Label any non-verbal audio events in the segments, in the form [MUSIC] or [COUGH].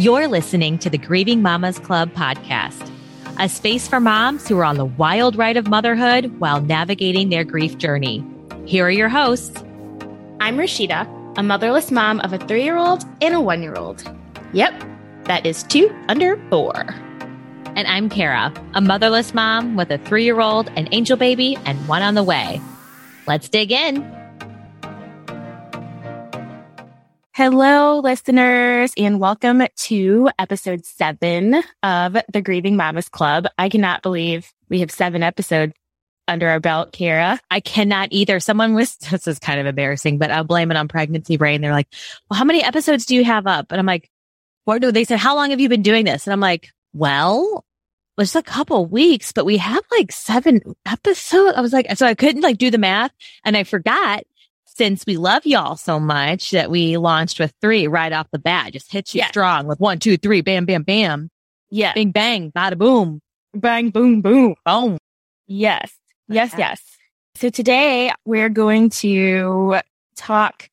You're listening to the Grieving Mamas Club podcast, a space for moms who are on the wild ride of motherhood while navigating their grief journey. Here are your hosts. I'm Rashida, a motherless mom of a three year old and a one year old. Yep, that is two under four. And I'm Cara, a motherless mom with a three year old, an angel baby, and one on the way. Let's dig in. Hello, listeners, and welcome to episode seven of the Grieving Mamas Club. I cannot believe we have seven episodes under our belt, Cara. I cannot either. Someone was, [LAUGHS] this is kind of embarrassing, but I'll blame it on pregnancy brain. They're like, well, how many episodes do you have up? And I'm like, what do they said? How long have you been doing this? And I'm like, well, it's a couple weeks, but we have like seven episodes. I was like, so I couldn't like do the math and I forgot since we love y'all so much that we launched with three right off the bat, just hit you Yeah. strong with one, two, three, bam, bam, bam, Yeah. bing, bang, bada boom, Bang, boom, boom. boom. Yes. Yes, Okay. yes. So today we're going to talk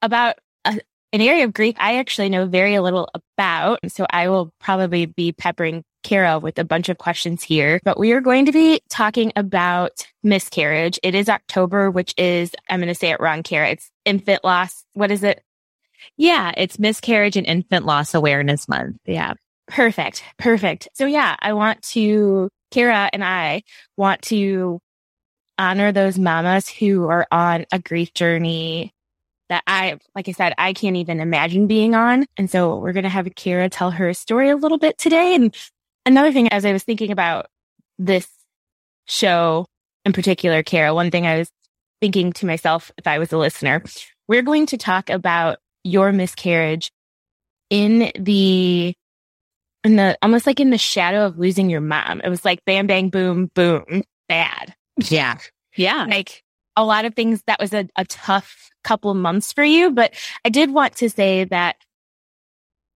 about a, an area of grief I actually know very little about. So I will probably be peppering Cara with a bunch of questions here, but we are going to be talking about miscarriage. It is October, which is, I'm going to say it wrong, Cara. It's infant loss. What is it? Yeah, it's miscarriage and infant loss awareness month. Yeah. Perfect. Perfect. So yeah, I want to, Cara and I want to honor those mamas who are on a grief journey that I, like I said, I can't even imagine being on. And so we're going to have Cara tell her story a little bit today. And another thing, as I was thinking about this show in particular, Cara, one thing I was thinking to myself if I was a listener, we're going to talk about your miscarriage in the in the almost like in the shadow of losing your mom. It was like bam, bang, boom, boom, bad. Yeah. Yeah. Like a lot of things that was a, a tough couple of months for you. But I did want to say that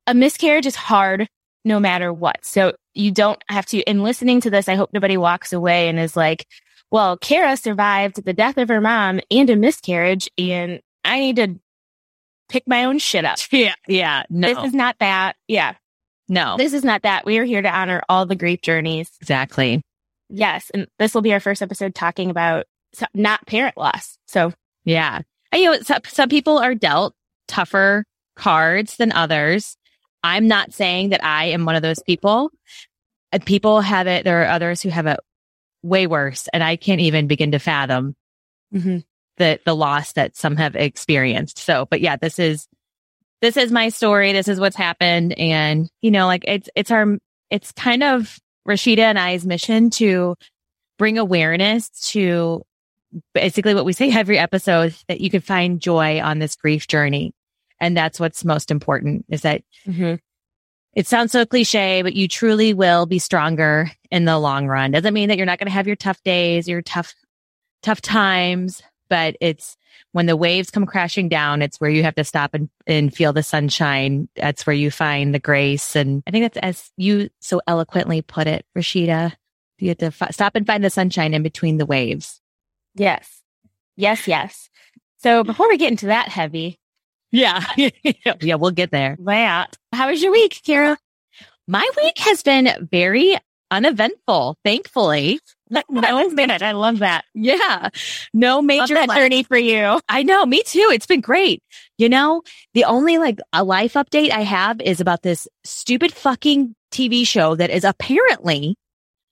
a miscarriage is hard no matter what. So you don't have to, in listening to this, I hope nobody walks away and is like, well, Cara survived the death of her mom and a miscarriage, and I need to pick my own shit up. [LAUGHS] Yeah. Yeah. No. This is not that. Yeah. no. This is not that. We are here to honor all the grief journeys. exactly. Yes. And this will be our first episode talking about not parent loss. So, Yeah. And, you know, some, some people are dealt tougher cards than others. I'm not saying that I am one of those people. Uh, People have it. There are others who have it way worse. And I can't even begin to fathom the, the loss that some have experienced. So, but yeah, this is, this is my story. This is what's happened. And, you know, like it's, it's our, it's kind of Rashida and I's mission to bring awareness to basically what we say every episode that you can find joy on this grief journey. And that's what's most important is that Mhm. it sounds so cliche, but you truly will be stronger in the long run. Doesn't mean that you're not going to have your tough days, your tough, tough times, but it's when the waves come crashing down, it's where you have to stop and, and feel the sunshine. That's where you find the grace. And I think that's as you so eloquently put it, Rashida. You have to fi- stop and find the sunshine in between the waves. yes, yes, yes. So before we get into that heavy, [LAUGHS] Yeah. yeah, we'll get there. that, how was your week, Cara? My week has been very uneventful, thankfully. That was good. I love that. Yeah. No major journey for you. I know, me too. It's been great. You know, the only like a life update I have is about this stupid fucking TV show that is apparently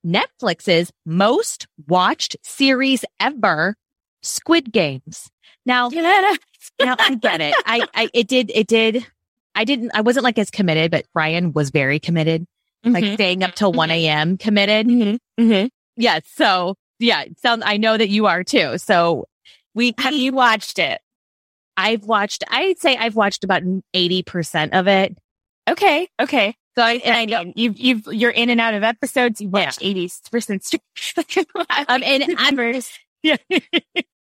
Netflix's most watched series ever, Squid Games. Now, [LAUGHS] now I get it. I, I, it did, it did. I didn't, I wasn't like as committed, but Ryan was very committed, like Mhm. staying up till 1 a.m. committed. Mhm. Mhm. Yes. So yeah, sounds, I know that you are too. So we, Have you watched it? I've watched, I'd say I've watched about 80% of it. Okay. Okay. So I, And I know you've, you've, you're in and out of episodes. You watched 80% straight. [LAUGHS] I'm in, I'm, Numbers. yeah,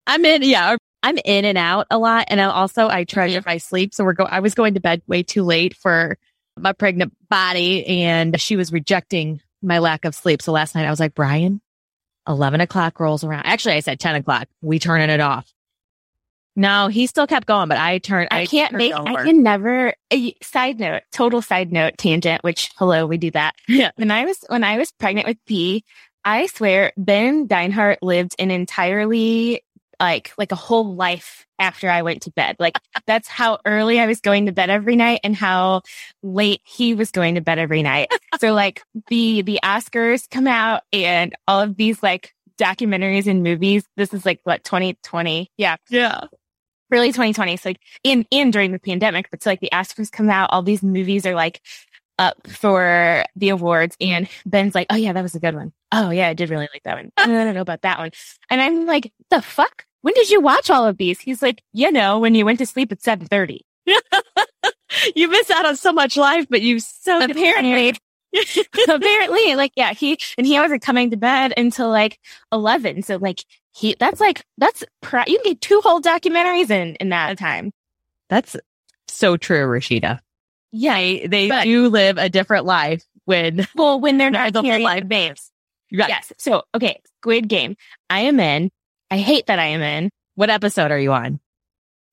I'm in, yeah, I'm in and out a lot. And I also, I treasure mm-hmm. my sleep. So we're go, I was going to bed way too late for my pregnant body and she was rejecting my lack of sleep. So last night I was like, Brian, 11 o'clock rolls around. Actually, I said 10 o'clock. We turning it off. No, he still kept going, but I turned. I, can't turned make. over. I can never. a side note, total side note, tangent. Which hello, we do that. [LAUGHS] Yeah. When I was when I was pregnant with P, I swear Ben Deinhart lived an entirely like like a whole life after I went to bed. Like that's how early I was going to bed every night and how late he was going to bed every night. [LAUGHS] so like the the Oscars come out and all of these like documentaries and movies. This is like what 2020. Yeah Yeah. early 2020. So like in, in during the pandemic, but so like the Oscars come out, all these movies are like up for the awards and Ben's like, Oh yeah, that was a good one. Oh yeah, I did really like that one. I don't know about that one. And I'm like, the fuck? When did you watch all of these? He's like, you know, when you went to sleep at 730. [LAUGHS] You miss out on so much life, but you so Apparently, [LAUGHS] apparently, like, yeah, he, and he wasn't coming to bed until like 11. So like, he, that's like, that's, pri- you can get two whole documentaries in, in that time. That's so true, Rashida. Yeah. They, they But- do live a different life when [LAUGHS] Well, when they're [LAUGHS] not the the babes. Right. Yes. So, okay, Squid Game. I am in. I hate that I am in What episode are you on?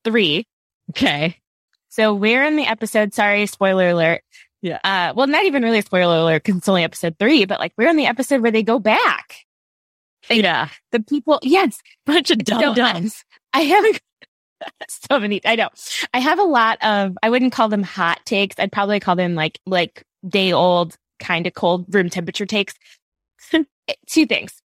three. Okay. So we're in the episode. Sorry, spoiler alert. Yeah. Uh, well, not even really a spoiler alert because it's only episode three, but like we're in the episode where they go back. Yeah. The people, yes, Bunch of dumb dumbs. I have [LAUGHS] so many. I know. I have a lot of. I wouldn't call them hot takes. I'd probably call them like like day old, kind of cold room temperature takes. [LAUGHS] Two things.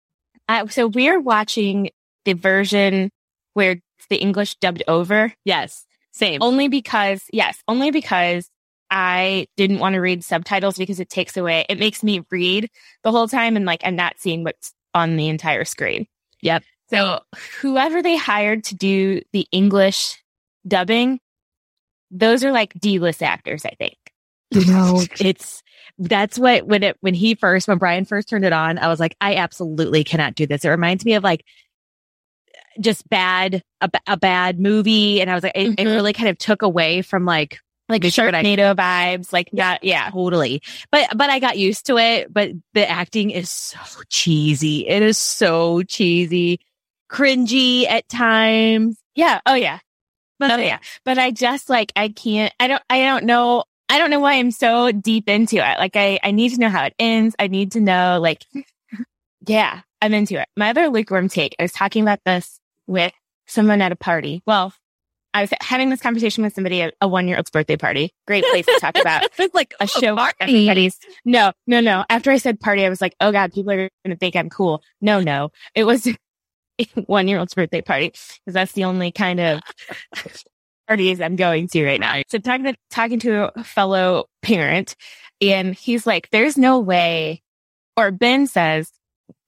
Uh, so we're watching the version where it's the English dubbed over. Yes. Same. Only because, yes, only because I didn't want to read subtitles because it takes away, it makes me read the whole time and like I'm not seeing what's on the entire screen. Yep. So whoever they hired to do the English dubbing, those are like D-list actors, I think. you know, it's that's what when it when he first when Brian first turned it on, I was like, I absolutely cannot do this. It reminds me of like just bad a, a bad movie, and I was like, it, it Mhm. really kind of took away from like Like sure I- Sharknado vibes, like that. Yeah. totally. But but I got used to it. But the acting is so cheesy. It is so cheesy, cringy at times. Yeah. Oh yeah. But Oh yeah. But I just like I can't I don't I don't know I don't know why I'm so deep into it. Like I I need to know how it ends. I need to know like [LAUGHS] yeah, I'm into it. My other lukewarm take, I was talking about this with someone at a party. Well, I was having this conversation with somebody at a one year old's birthday party. Great place to talk about [LAUGHS] it's like a show. Everybody's no, no, no. After I said party, I was like, oh God, people are going to think I'm cool. No, no. It was [LAUGHS] one year old's birthday party because that's the only kind of [LAUGHS] parties I'm going to right now. So talking to, talking to a fellow parent and he's like, there's no way, or Ben says,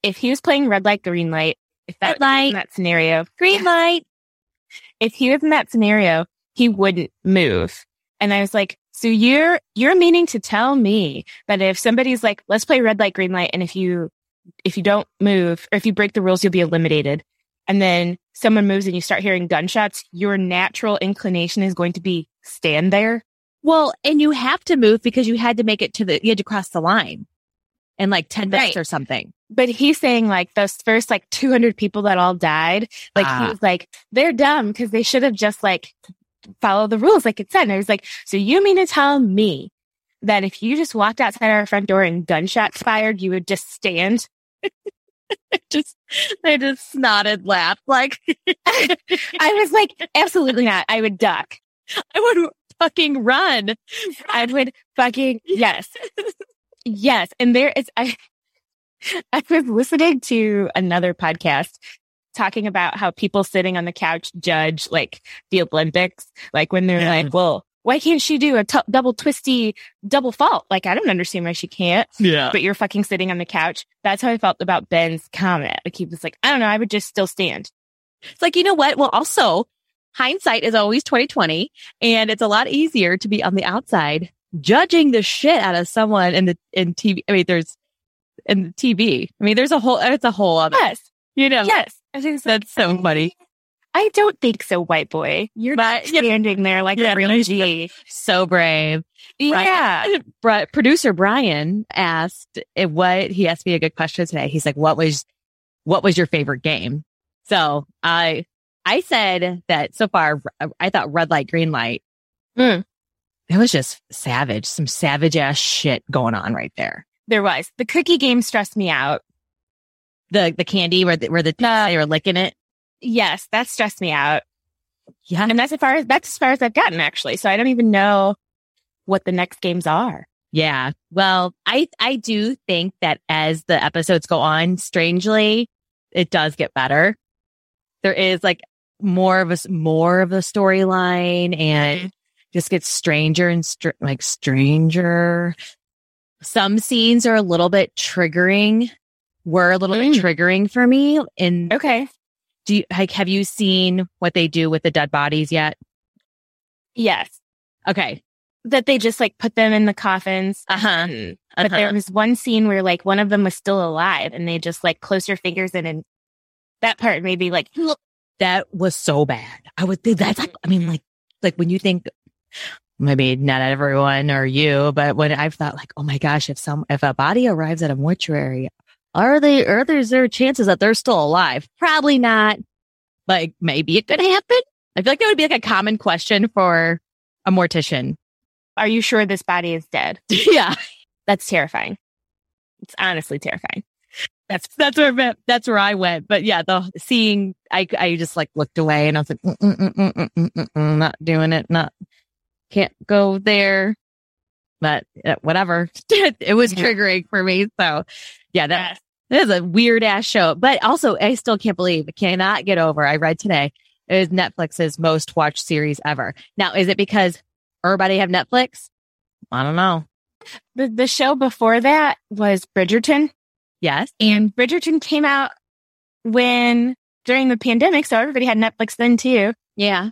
if he was playing red light, green light, if that light. in that scenario, [LAUGHS] green light. if he was in that scenario, he wouldn't move. And I was like, so you're, you're meaning to tell me that if somebody's like, let's play red light, green light. And if you, if you don't move or if you break the rules, you'll be eliminated. And then someone moves and you start hearing gunshots, your natural inclination is going to be stand there. Well, and you have to move because you had to make it to the, you had to cross the line in like 10 minutes Right. or something. But he's saying like those first like 200 people that all died, like Ah. he was like, they're dumb because they should have just like followed the rules like it said. And I was like, so you mean to tell me that if you just walked outside our front door and gunshots fired, you would just stand? [LAUGHS] just, I just snotted laughed like [LAUGHS] I was like, absolutely not. I would duck. I would fucking run. I would fucking, yes. Yes. And there is, I, I was listening to another podcast talking about how people sitting on the couch judge like the Olympics, like when they're Yeah. like, well, why can't she do a t- double twisty double fault? Like, I don't understand why she can't, Yeah. but you're fucking sitting on the couch. That's how I felt about Ben's comment. Like, he was like, I don't know. I would just still stand. It's like, you know what? Well, also hindsight is always 2020 and it's a lot easier to be on the outside judging the shit out of someone in the, in TV. I mean, there's in the TV. I mean, there's a whole, it's a whole other, Yes. you know, Yes. I think it's like, that's so funny. I don't think so, white boy. You're But yeah, standing there like Yeah, a real G. so brave. Yeah. Bri- producer Brian asked what he asked me a good question today. He's like, "What was what was your favorite game?" So I I said that so far, I thought red light, green light. Mm. It was just savage, some savage ass shit going on right there. There was the cookie game stressed me out. The the candy where the, where the they were licking it. Yes, that stressed me out. Yeah, And that's as far as that's as far as I've gotten actually. So I don't even know what the next games are. Yeah. Well, I I do think that as the episodes go on, strangely, it does get better. There is like more of a more of a storyline and just gets stranger and str- like stranger. Some scenes are a little bit triggering. Were a little bit Mm. triggering for me. in Okay. Do you like have you seen what they do with the dead bodies yet? Yes. Okay. That they just like put them in the coffins. Uh-huh. Mm. But there was one scene where like one of them was still alive and they just like close their fingers in and that part made me like, that was so bad. I would think that's like, I mean, like, like when you think maybe not everyone or you, but when I've thought like, oh my gosh, if some, if a body arrives at a mortuary, are they, are there, is there chances that they're still alive? Probably not, Like maybe it could happen. I feel like that would be like a common question for a mortician. Are you sure this body is dead? yeah. That's terrifying. It's honestly terrifying. That's that's where that's where I went. But yeah, the seeing I I just like looked away and I was like, mm, mm, mm, not doing it, not can't go there. But uh, whatever, it was triggering for me. So yeah, that Yes. is a weird ass show. But also, I still can't believe, cannot get over. I read today it is Netflix's most watched series ever. Now, is it because everybody have Netflix? I don't know. The, the show before that was Bridgerton Yes. and Bridgerton came out when during the pandemic. So everybody had Netflix then too. Yeah.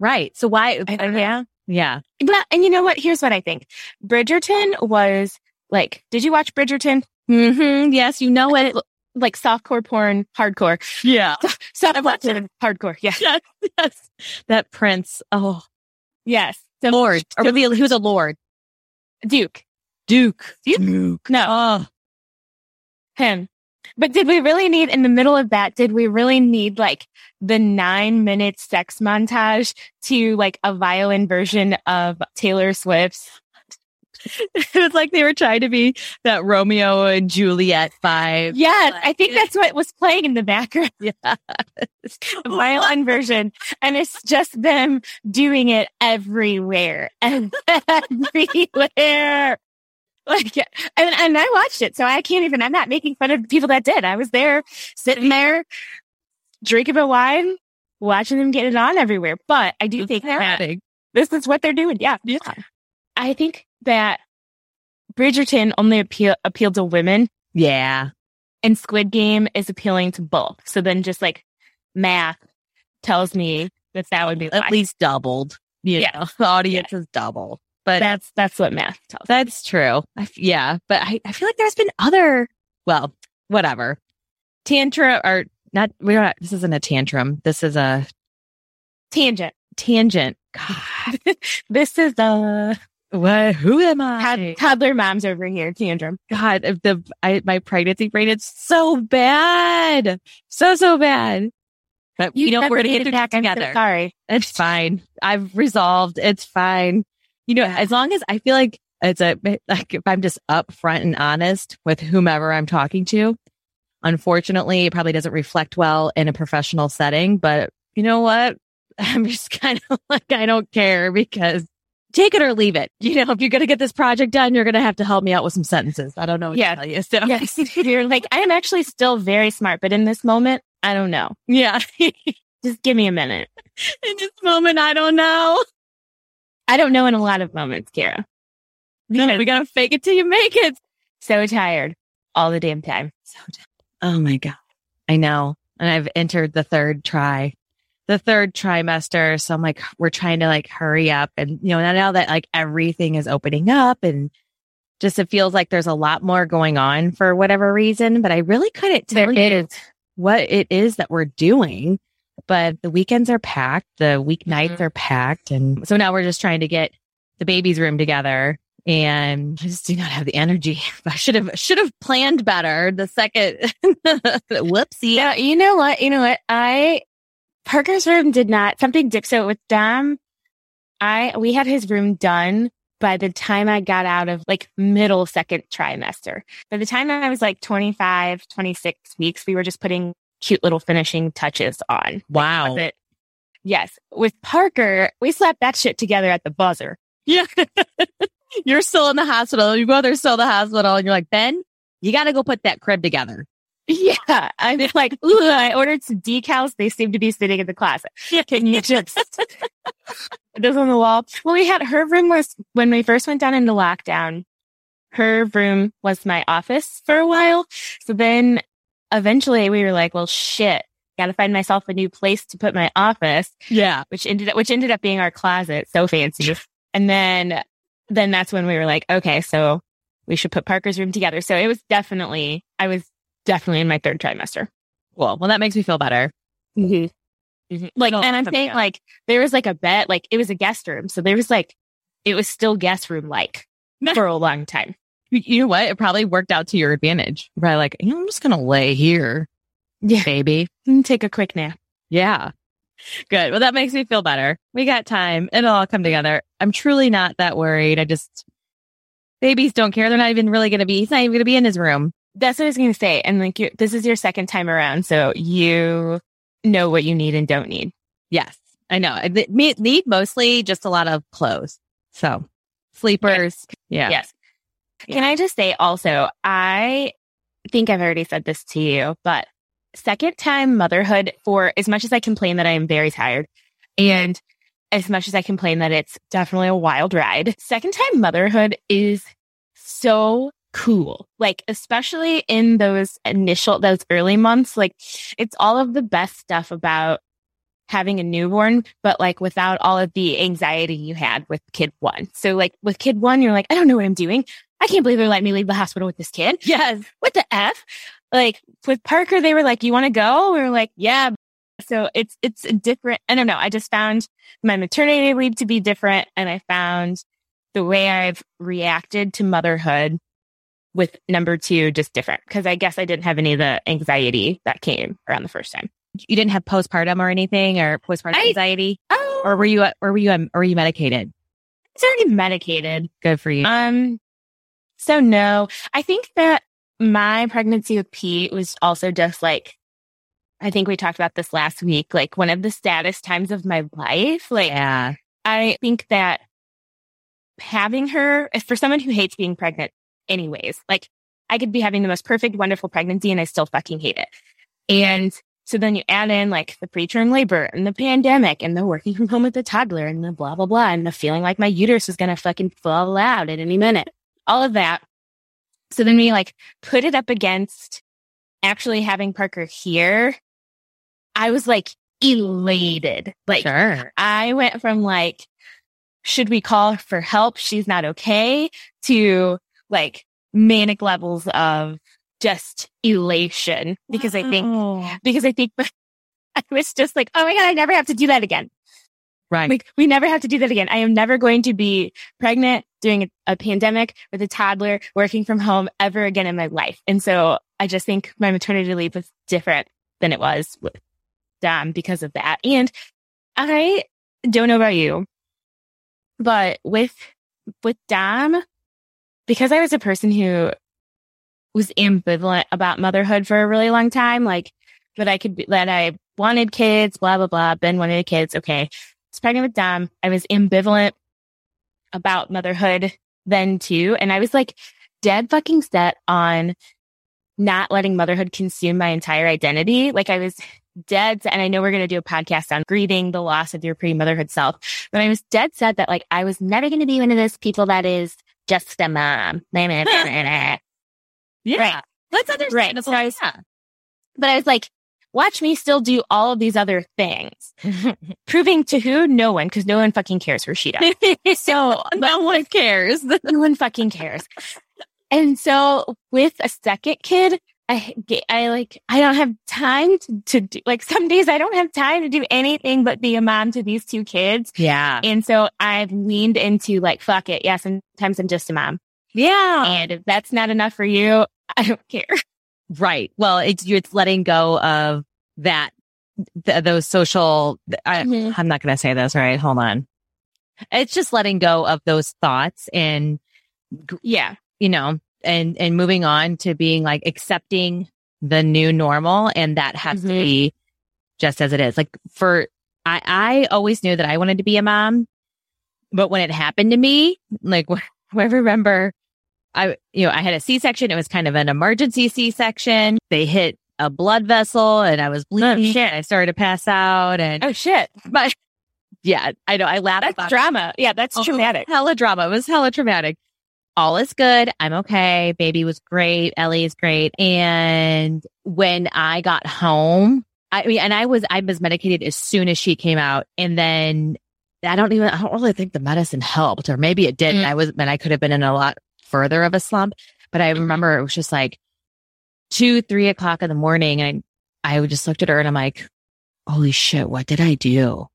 Right. So why? I- yeah. Yeah. But, and you know what? Here's what I think. Bridgerton was like, did you watch Bridgerton? Mm-hmm. Yes. You know it. Like softcore porn, hardcore. Yeah. [LAUGHS] Softcore, porn, hardcore. Yeah. yes. Yes. That prince. Oh, Yes. So, Lord. Or maybe he was a Lord. Duke. Duke. Duke? No, Oh, him. But did we really need in the middle of that? Did we really need like the nine minute sex montage to like a violin version of Taylor Swift's? [LAUGHS] it was like they were trying to be that Romeo and Juliet vibe. Yes, I think that's what was playing in the background, [LAUGHS] Yeah. the violin version. And it's just them doing it everywhere and [LAUGHS] everywhere. Like, and, and I watched it, so I can't even, I'm not making fun of people that did. I was there sitting there drinking a wine, watching them get it on everywhere. But I do think that this is what they're doing. Yeah. Yeah. I think that Bridgerton only appeal, appealed to women Yeah. and Squid Game is appealing to both. So then just like math tells me that that would be At why. least doubled. You Yeah. know, [LAUGHS] the audience is double. But that's that's what math tells. me. That's true. I f yeah, but I, I feel like there's been other, well, whatever. Tantrum or not, we're not, this isn't a tantrum. This is a Tangent. tangent. God, [LAUGHS] This is the what, who am tod- I? toddler moms over here. Tantrum. God, the, I, my pregnancy brain, it's so bad. So, so bad. But you, know, got we're to get through it I'm so together. sorry. It's fine. I've resolved. It's fine. You know, as long as I feel like it's a, like if I'm just upfront and honest with whomever I'm talking to, unfortunately, it probably doesn't reflect well in a professional setting, but you know what? [LAUGHS] I'm just kind of [LAUGHS] like, I don't care because take it or leave it. [LAUGHS] You know, if you're going to get this project done, you're going to have to help me out with some sentences. I don't know what Yeah. to tell you. So Yes, [LAUGHS] you're like I am actually still very smart, but in this moment, I don't know. yeah, [LAUGHS] Just give me a minute. in this moment, I don't know. I don't know in a lot of moments, Cara. No, we got to fake it till you make it. So tired all the damn time. So tired. Oh my God. I know. And I've entered the third try, the third trimester. So I'm like, we're trying to like hurry up. And, you know, now that like everything is opening up and just it feels like there's a lot more going on for whatever reason, but I really couldn't tell There you is. what it is that we're doing. But the weekends are packed, the weeknights Mhm. are packed. And so now we're just trying to get the baby's room together. And I just do not have the energy. [LAUGHS] I should have should have planned better the second [LAUGHS] whoopsie. Yeah, you know what? You know what? I Parker's room did not something dip. So with Dom, I we had his room done by the time I got out of like middle second trimester. By the time I was like 25, 26 weeks, we were just putting cute little finishing touches on. Wow. Like, yes. With Parker, we slapped that shit together at the buzzer. Yeah. [LAUGHS] you're still in the hospital. Your brother's still in the hospital and you're like, Ben, you got to go put that crib together. [LAUGHS] Yeah. I'm like, ooh, I ordered some decals. They seem to be sitting in the closet. Can you just those on the wall? Well, we had her room was when we first went down into lockdown. Her room was my office for a while. So then eventually we were like, well, shit, got to find myself a new place to put my office. Yeah. Which ended up, which ended up being our closet. So fancy. and then, then that's when we were like, okay, so we should put Parker's room together. So it was definitely, I was definitely in my third trimester. Cool. Well, that makes me feel better. Mm-hmm. Mm-hmm. Like, and I'm saying like there was like a bed, like it was a guest room. So there was like, it was still guest room like [LAUGHS] for a long time. You- know what? It probably worked out to your advantage. You're Probably like, "You know, I'm just going to lay here, Yeah. baby. Mm, Take a quick nap. Yeah. Good. Well, that makes me feel better. We got time. It'll all come together. I'm truly not that worried. I just, babies don't care. They're not even really going to be, he's not even going to be in his room. That's what I was going to say. And like, this is your second time around. So you know what you need and don't need. Yes. I know. I need mostly just a lot of clothes. So sleepers. Yeah. Yes. Can I just say also, I think I've already said this to you, but second time motherhood for as much as I complain that I am very tired and as much as I complain that it's definitely a wild ride, second time motherhood is so cool. Like, especially in those initial, those early months, like it's all of the best stuff about having a newborn, but like without all of the anxiety you had with kid one. So like with kid one, you're like, I don't know what I'm doing. I can't believe they're letting me leave the hospital with this kid. Yes. What the F? Like with Parker, they were like, you want to go? We were like, yeah. So it's, it's a different. I don't know. I just found my maternity leave to be different. And I found the way I've reacted to motherhood with number two just different because I guess I didn't have any of the anxiety that came around the first time. You didn't have postpartum or anything or postpartum I- anxiety Oh, or were you, or were you, um, or were you medicated? it's already medicated. Good for you. Um, so no, I think that my pregnancy with Pete was also just like, I think we talked about this last week, like one of the saddest times of my life. Like, yeah. I think that having her, for someone who hates being pregnant anyways, like I could be having the most perfect, wonderful pregnancy and I still fucking hate it. And so then you add in like the preterm labor and the pandemic and the working from home with the toddler and the blah, blah, blah, and the feeling like my uterus is going to fucking fall out at any minute. All of that. So then we like put it up against actually having Parker here. I was like elated. Like Sure. I went from like, should we call for help? She's not okay to like manic levels of just elation because I think, because I think [LAUGHS] I was just like, oh my God, I never have to do that again. Right. Like we never have to do that again. I am never going to be pregnant during a, a pandemic with a toddler working from home ever again in my life. And so I just think my maternity leave was different than it was with Dom because of that. And I don't know about you, but with, with Dom, because I was a person who was ambivalent about motherhood for a really long time, like that I could be, that I wanted kids, blah, blah, blah. Ben wanted kids. Okay. I was pregnant with Dom. I was ambivalent about motherhood then too. And I was like dead fucking set on not letting motherhood consume my entire identity. Like I was dead set, and I know we're going to do a podcast on grieving the loss of your pre-motherhood self, but I was dead set that like I was never going to be one of those people that is just a mom. [LAUGHS] Yeah. Right. That's understandable. Right. So I was- yeah. But I was like, watch me still do all of these other things. [LAUGHS] Proving to who? No one, because no one fucking cares for Sheeta. so [LAUGHS] no one cares. no one fucking cares. And so with a second kid, I get, I like, I don't have time to, to do, like some days I don't have time to do anything but be a mom to these two kids. Yeah. And so I've leaned into like, fuck it. Yeah, sometimes I'm just a mom. Yeah. And if that's not enough for you, [LAUGHS] I don't care. Right. Well, it's, it's letting go of that th- those social, I, Mhm. I'm not going to say this, right? Hold on. It's just letting go of those thoughts and, Yeah. you know, and, and moving on to being like accepting the new normal. And that has to Mhm. be just as it is. Like for, I, I always knew that I wanted to be a mom, but when it happened to me, like [LAUGHS] I remember I, you know, I had a C-section. It was kind of an emergency C-section. They hit a blood vessel and I was bleeding. shit. I started to pass out and, Oh shit. [LAUGHS] but [LAUGHS] yeah, I know I laughed That's about it. drama. Yeah, that's Oh, traumatic. Hella drama. It was hella traumatic. All is good. I'm okay. Baby was great. Ellie is great. And when I got home, I mean, and I was, I was medicated as soon as she came out. And then I don't even, I don't really think the medicine helped, or maybe it did. Mm. I was, and I could have been in a lot further of a slump. But I remember it was just like two, three o'clock in the morning. And I just looked at her and I'm like, holy shit, what did I do?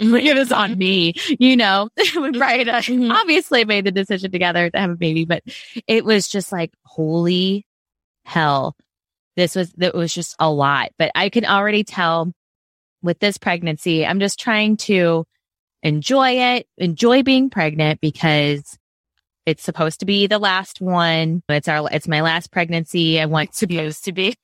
[LAUGHS] it was on me, you know, right. I Mhm. obviously made the decision together to have a baby, but it was just like, holy hell. This was, that was just a lot, but I can already tell with this pregnancy, I'm just trying to enjoy it, enjoy being pregnant because it's supposed to be the last one. It's our, it's my last pregnancy. I want to be, Supposed to be.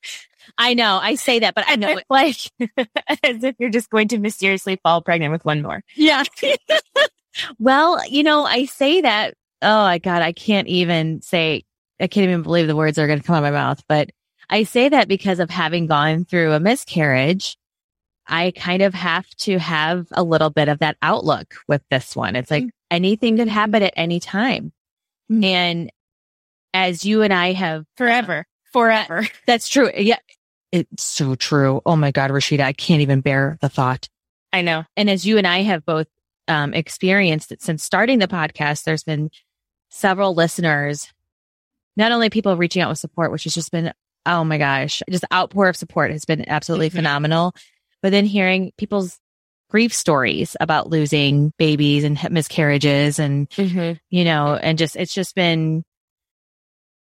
I know I say that, but I know it, [LAUGHS] like [LAUGHS] as if you're just going to mysteriously fall pregnant with one more. Yeah. [LAUGHS] well, you know, I say that. Oh my God. I can't even say, I can't even believe the words are going to come out of my mouth, but I say that because of having gone through a miscarriage. I kind of have to have a little bit of that outlook with this one. It's like anything could happen at any time. Mm. And as you and I have Forever. Forever. that's true. Yeah. It's so true. Oh my God, Rashida, I can't even bear the thought. I know. And as you and I have both um, experienced it since starting the podcast, there's been several listeners, not only people reaching out with support, which has just been, oh my gosh, just outpour of support has been absolutely Mhm. phenomenal. But then hearing people's grief stories about losing babies and miscarriages and, Mm-hmm. you know, and just, it's just been,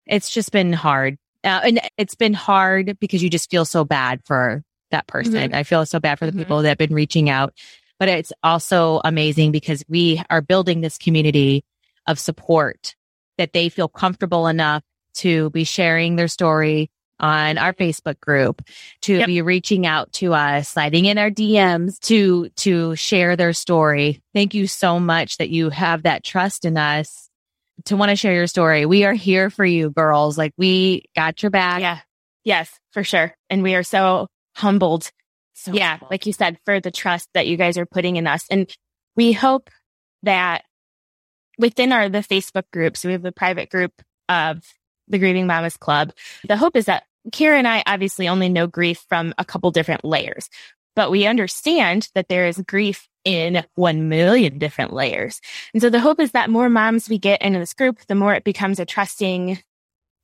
it's just been hard. Uh, and it's been hard because you just feel so bad for that person. I feel so bad for the Mhm. people that have been reaching out, but it's also amazing because we are building this community of support that they feel comfortable enough to be sharing their story on our Facebook group, to Yep. be reaching out to us, sliding in our DMs to, to share their story. Thank you so much that you have that trust in us to want to share your story. We are here for you, girls. Like we got your back. Yeah. Yes, for sure. And we are so humbled. So yeah. Like you said, for the trust that you guys are putting in us. And we hope that within our, the Facebook group, so we have the private group of the Grieving Mamas Club. The hope is that Cara and I obviously only know grief from a couple different layers, but we understand that there is grief in 1 million different layers. And so the hope is that more moms we get into this group, the more it becomes a trusting,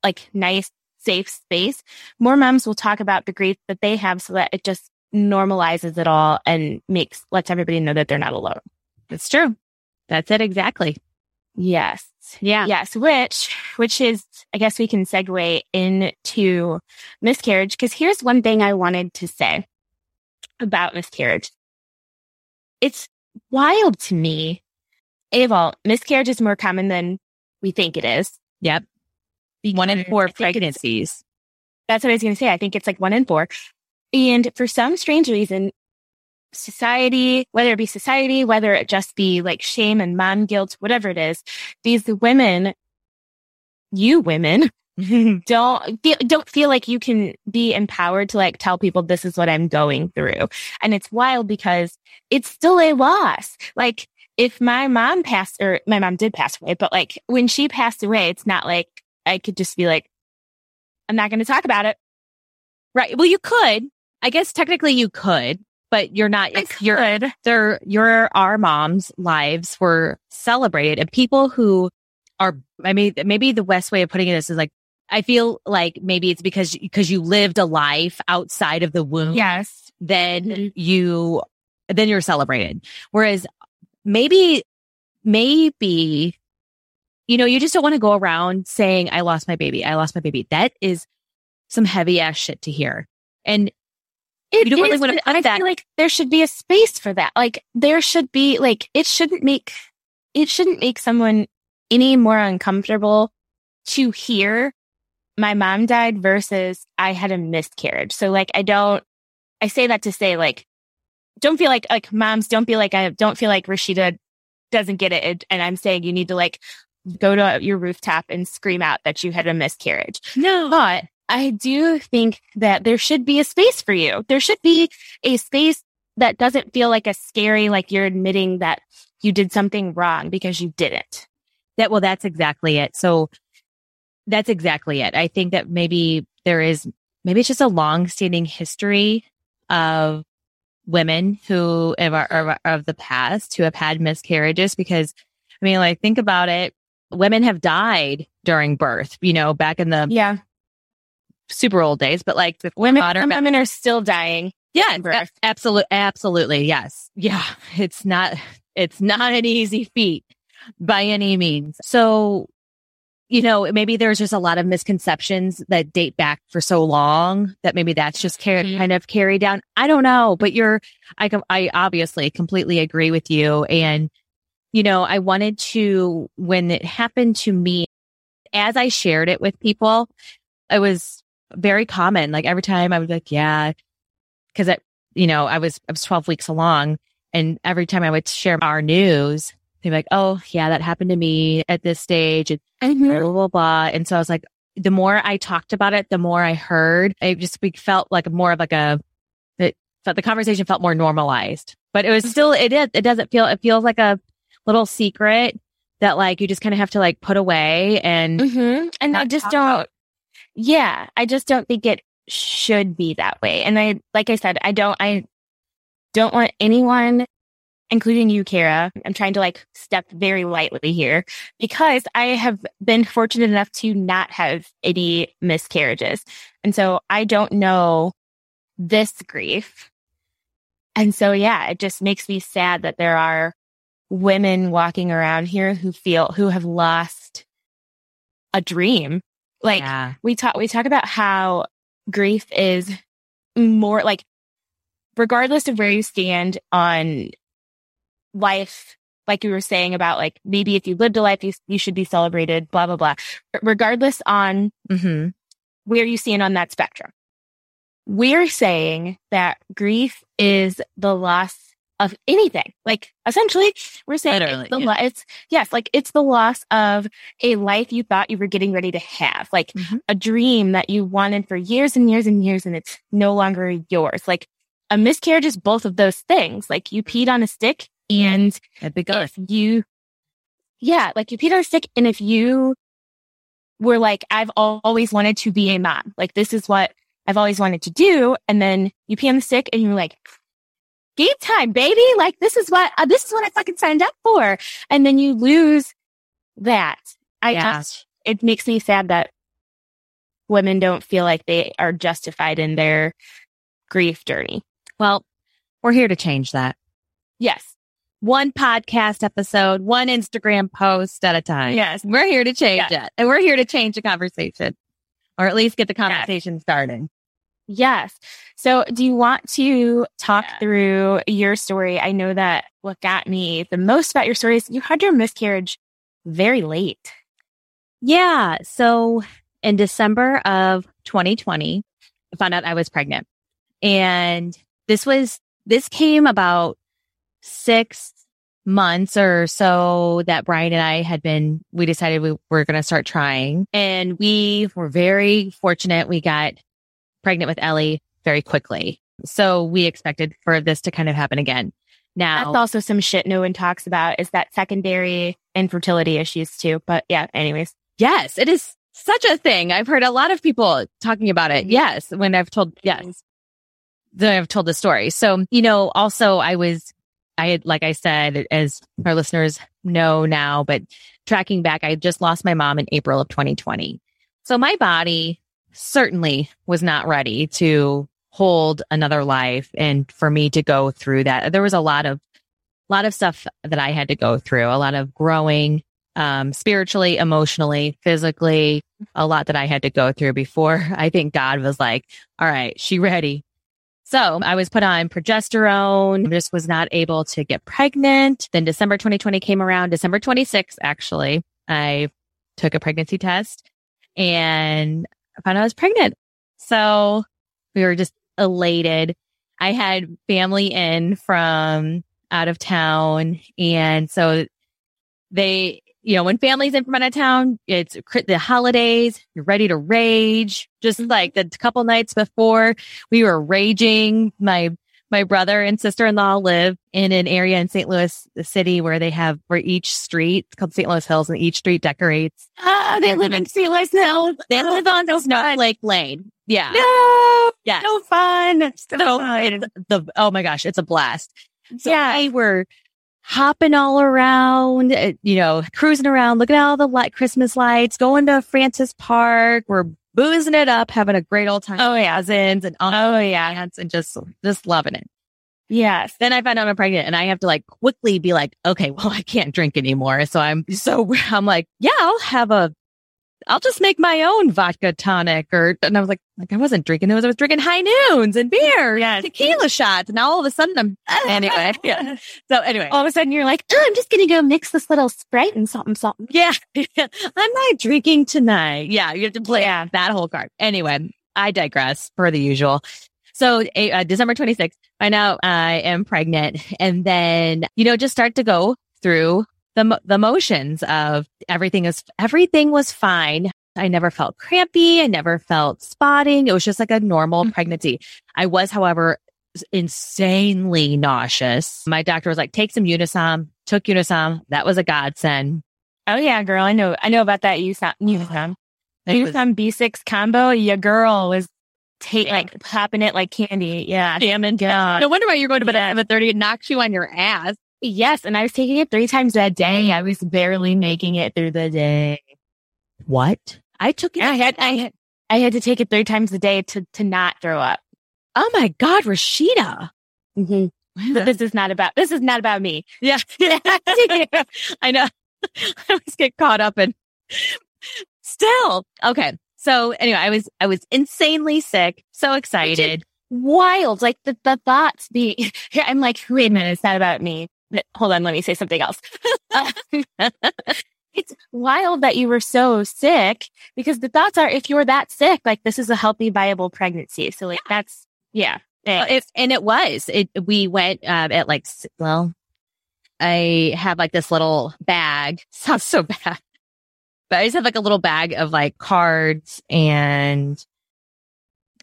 like nice, safe space. More moms will talk about the grief that they have so that it just normalizes it all and makes, lets everybody know that they're not alone. That's true. That's it exactly. Yes. Yeah. Yes, which which is I guess we can segue into miscarriage because here's one thing I wanted to say about miscarriage. It's wild to me. Aval, miscarriage is more common than we think it is. Yep. One in four I think it's- pregnancies. That's what I was going to say. I think it's like one in four. And for some strange reason, society, whether it be society, whether it just be like shame and mom guilt, whatever it is, these women, you women, [LAUGHS] don't feel, don't feel like you can be empowered to like tell people this is what I'm going through. And it's wild because it's still a loss. Like if my mom passed or my mom did pass away, but like when she passed away, it's not like I could just be like, I'm not going to talk about it. Right. Well, you could. I guess technically you could, but you're not. I It's your could. their your our moms' lives were celebrated, and people who are. I mean, maybe the best way of putting it is, is like I feel like maybe it's because because you lived a life outside of the womb. Yes. then Mhm. you then you're celebrated. Whereas maybe maybe you know you just don't want to go around saying I lost my baby. I lost my baby. That is some heavy ass shit to hear. And It you don't really want to I that. feel like there should be a space for that. Like there should be like it shouldn't make it shouldn't make someone any more uncomfortable to hear my mom died versus I had a miscarriage. So like I don't I say that to say like don't feel like like moms don't be like I don't feel like Rashida doesn't get it and- and I'm saying you need to like go to your rooftop and scream out that you had a miscarriage. no. But I do think that there should be a space for you. There should be a space that doesn't feel like a scary, like you're admitting that you did something wrong because you didn't. That well, that's exactly it. So that's exactly it. I think that maybe there is maybe it's just a long-standing history of women who of, the past who have had miscarriages because I mean, like think about it. Women have died during birth, you know, back in the Yeah. super old days, but like the Women, modern- women are still dying. Yeah, birth. absolutely, absolutely, yes, yeah. It's not, it's not an easy feat by any means. So, you know, maybe there's just a lot of misconceptions that date back for so long that maybe that's just car- Mhm. kind of carried down. I don't know, but you're, I, I obviously completely agree with you. And, you know, I wanted to, when it happened to me, as I shared it with people, it was very common. Like every time I was like, yeah, because I, you know, I was I was 12 weeks along, and every time I would share our news, like, "Oh, yeah, that happened to me at this stage," and blah blah blah. blah. And so I was like, the more I talked about it, the more I heard. I just be- felt like more of like a it felt the conversation felt more normalized, but it was still it is it doesn't feel it feels like a little secret that like you just kind of have to like put away and Mm-hmm. And I just don't, about. yeah, I just don't think it should be that way. And I, like I said, I don't, I don't want anyone, including you, Cara. I'm trying to like step very lightly here because I have been fortunate enough to not have any miscarriages. And so I don't know this grief. And so, yeah, it just makes me sad that there are women walking around here who feel, who have lost a dream. Like yeah, we talk, we talk about how grief is more like, regardless of where you stand on life, like you were saying about like, maybe if you lived a life, you, you should be celebrated, blah, blah, blah. Regardless on hmm where you stand on that spectrum. We're saying that grief is the loss of anything. Like essentially, we're saying it's, the yeah. lo- it's yes, like it's the loss of a life you thought you were getting ready to have, like Mhm. a dream that you wanted for years and years and years, and it's no longer yours. Like a miscarriage is both of those things. Like you peed on a stick, and that'd be good. if you, yeah, like you peed on a stick, and if you were like, I've always wanted to be a mom, like this is what I've always wanted to do, and then you pee on the stick, and you're like, game time, baby, like this is what uh, this is what I fucking signed up for, and then you lose that. I Yeah. just, it makes me sad that women don't feel like they are justified in their grief journey. Well, we're here to change that. Yes, One podcast episode, one Instagram post at a time. yes, We're here to change Yes. it. And we're here to change the conversation or at least get the conversation started. Yes. So do you want to talk Yeah. through your story? I know that what got me the most about your story is you had your miscarriage very late. Yeah. So in December of 2020, I found out I was pregnant. And this was, this came about six months or so that Brian and I had been, we decided we were going to start trying. And we were very fortunate. We got pregnant with Ellie very quickly. So we expected for this to kind of happen again. Now, That's also some shit no one talks about is that secondary infertility issues too. But yeah, anyways. Yes, it is such a thing. I've heard a lot of people talking about it. Mm-hmm. Yes, when I've told yes, then I've told the story. So you know, also I was, I had like I said, as our listeners know now, but tracking back, I just lost my mom in April of 2020. So my body certainly was not ready to hold another life, and for me to go through that, there was a lot of, lot of stuff that I had to go through, a lot of growing um, spiritually, emotionally, physically, a lot that I had to go through before I think God was like, all right, she ready. So I was put on progesterone, just was not able to get pregnant. Then December 2020 came around, December 26th, actually, I took a pregnancy test and I found I was pregnant. So we were just elated. I had family in from out of town. And so they, you know, when family's in from out of town, it's the holidays, you're ready to rage. Just like the couple nights before we were raging. My, my brother and sister-in-law live in an area in St. Louis City where they have where each street it's called St. Louis Hills and each street decorates. Ah, they live in St. Louis Hills. They live on Snowflake Lane. Yeah. No. Yeah. So fun. So, So fun. the, oh my gosh, it's a blast. So Yeah. I were hopping all around, uh, you know, cruising around, looking at all the light Christmas lights, going to Francis Park. We're boozing it up, having a great old time. Oh, yeah. cousins and Oh, yeah. and just, just loving it. Yes. Then I found out I'm pregnant and I have to like quickly be like, okay, [LAUGHS] well, I can't drink anymore. So I'm so [LAUGHS] I'm like, yeah, I'll have a, I'll just make my own vodka tonic or, and I was like, like I wasn't drinking those. I was drinking high noons and beer, Yes. tequila shots. And now all of a sudden I'm, [LAUGHS] anyway, yeah. So anyway, All of a sudden you're like, oh, I'm just going to go mix this little Sprite and something, something. yeah, [LAUGHS] I'm not drinking tonight. Yeah. You have to play Yeah. that whole card. Anyway, I digress per the usual. So uh, December 26th, I know I am pregnant and then, you know, just start to go through the, the motions of everything is, everything was fine. I never felt crampy. I never felt spotting. It was just like a normal Mhm. pregnancy. I was, however, insanely nauseous. My doctor was like, take some Unisom, took Unisom. That was a godsend. Oh, yeah, girl. I know. I know about that. Unisom. It was- B6 combo. Your girl was take like popping it like candy. Yeah. Damn it. Yeah. No wonder why you're going to bed at 30. It knocks you on your ass. Yes. And I was taking it three times a day. I was barely making it through the day. What? I took it. I had, I had, I had to take it three times a day to, to not throw up. Oh my God, Rashida. Mm-hmm. But this is not about, this is not about me. Yeah. [LAUGHS] [LAUGHS] I know. [LAUGHS] I always get caught up in still. Okay. So anyway, I was, I was insanely sick, so excited. Wild. Like the, the thoughts be here. I'm like, wait a minute. It's not about me. But hold on. Let me say something else. [LAUGHS] it's wild that you were so sick because the thoughts are if you're that sick, like this is a healthy, viable pregnancy. So like that's, yeah. It, and it was, it, we went, uh, at like, well, I have like this little bag. [LAUGHS] Sounds so bad, but I just have like a little bag of like cards and,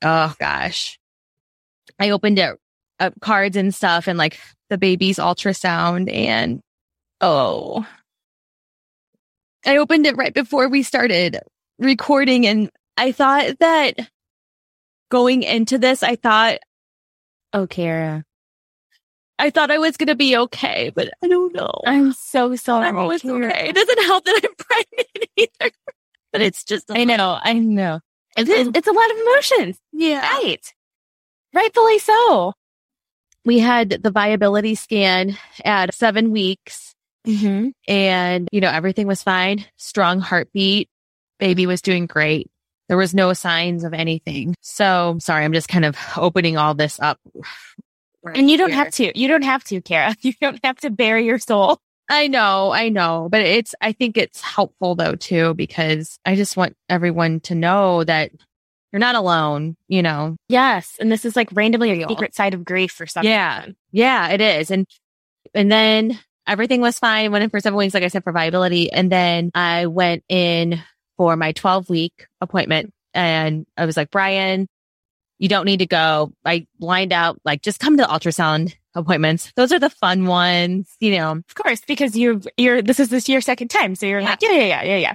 oh gosh, I opened it, uh, cards and stuff and like the baby's ultrasound and, oh, I opened it right before we started recording and I thought that going into this, I thought Oh, Cara. I thought I was going to be okay, but I don't know. I'm so sorry. I'm always okay. It doesn't help that I'm [LAUGHS] pregnant either, but it's just, I know. I know. It's, it's a lot of emotions. yeah. Right. Rightfully so. We had the viability scan at seven weeks Mm-hmm. and, you know, everything was fine. Strong heartbeat. Baby was doing great. There was no signs of anything. So sorry, I'm just kind of opening all this up. right And you don't here. have to. You don't have to, Cara. [LAUGHS] You don't have to bare your soul. I know, I know, but it's, I think it's helpful though too, because I just want everyone to know that you're not alone, you know? Yes. And this is like randomly a secret side of grief or something. Yeah. Yeah, it is. And, and then everything was fine. Went in for seven weeks, like I said, for viability. And then I went in for my 12 week appointment and I was like, Brian, you don't need to go. I lined out, like, just come to the ultrasound appointments. Those are the fun ones, you know? Of course, because you you're this is this your second time. So you're Yeah. like, yeah, yeah, yeah, yeah, yeah.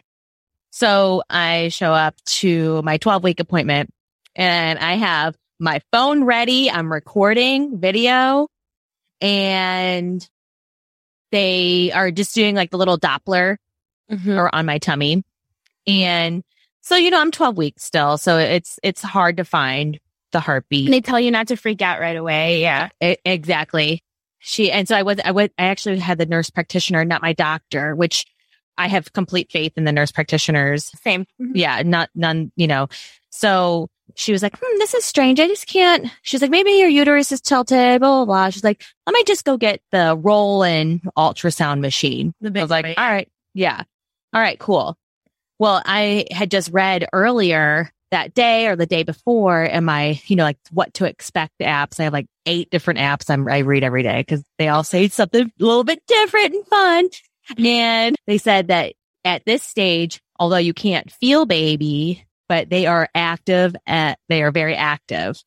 So I show up to my 12 week appointment and I have my phone ready. I'm recording video and they are just doing like the little Doppler Mm-hmm. or on my tummy. And so, you know, I'm 12 weeks still. So it's, it's hard to find the heartbeat. And they tell you not to freak out right away. Yeah. E- exactly. She, and so I was, I was, I actually had the nurse practitioner, not my doctor, which I have complete faith in the nurse practitioners Same. yeah, not none, you know. So she was like, hmm, this is strange. I just can't. She's like, maybe your uterus is tilted, blah, blah, blah. She's like, let me just go get the roll-in ultrasound machine. The I was like, all right. Yeah. All right, cool. Well, I had just read earlier that day or the day before in my, you know, like what to expect apps. I have like eight different apps I'm, I read every day because they all say something a little bit different and fun. And they said that at this stage, although you can't feel baby, but they are active at, they are very active.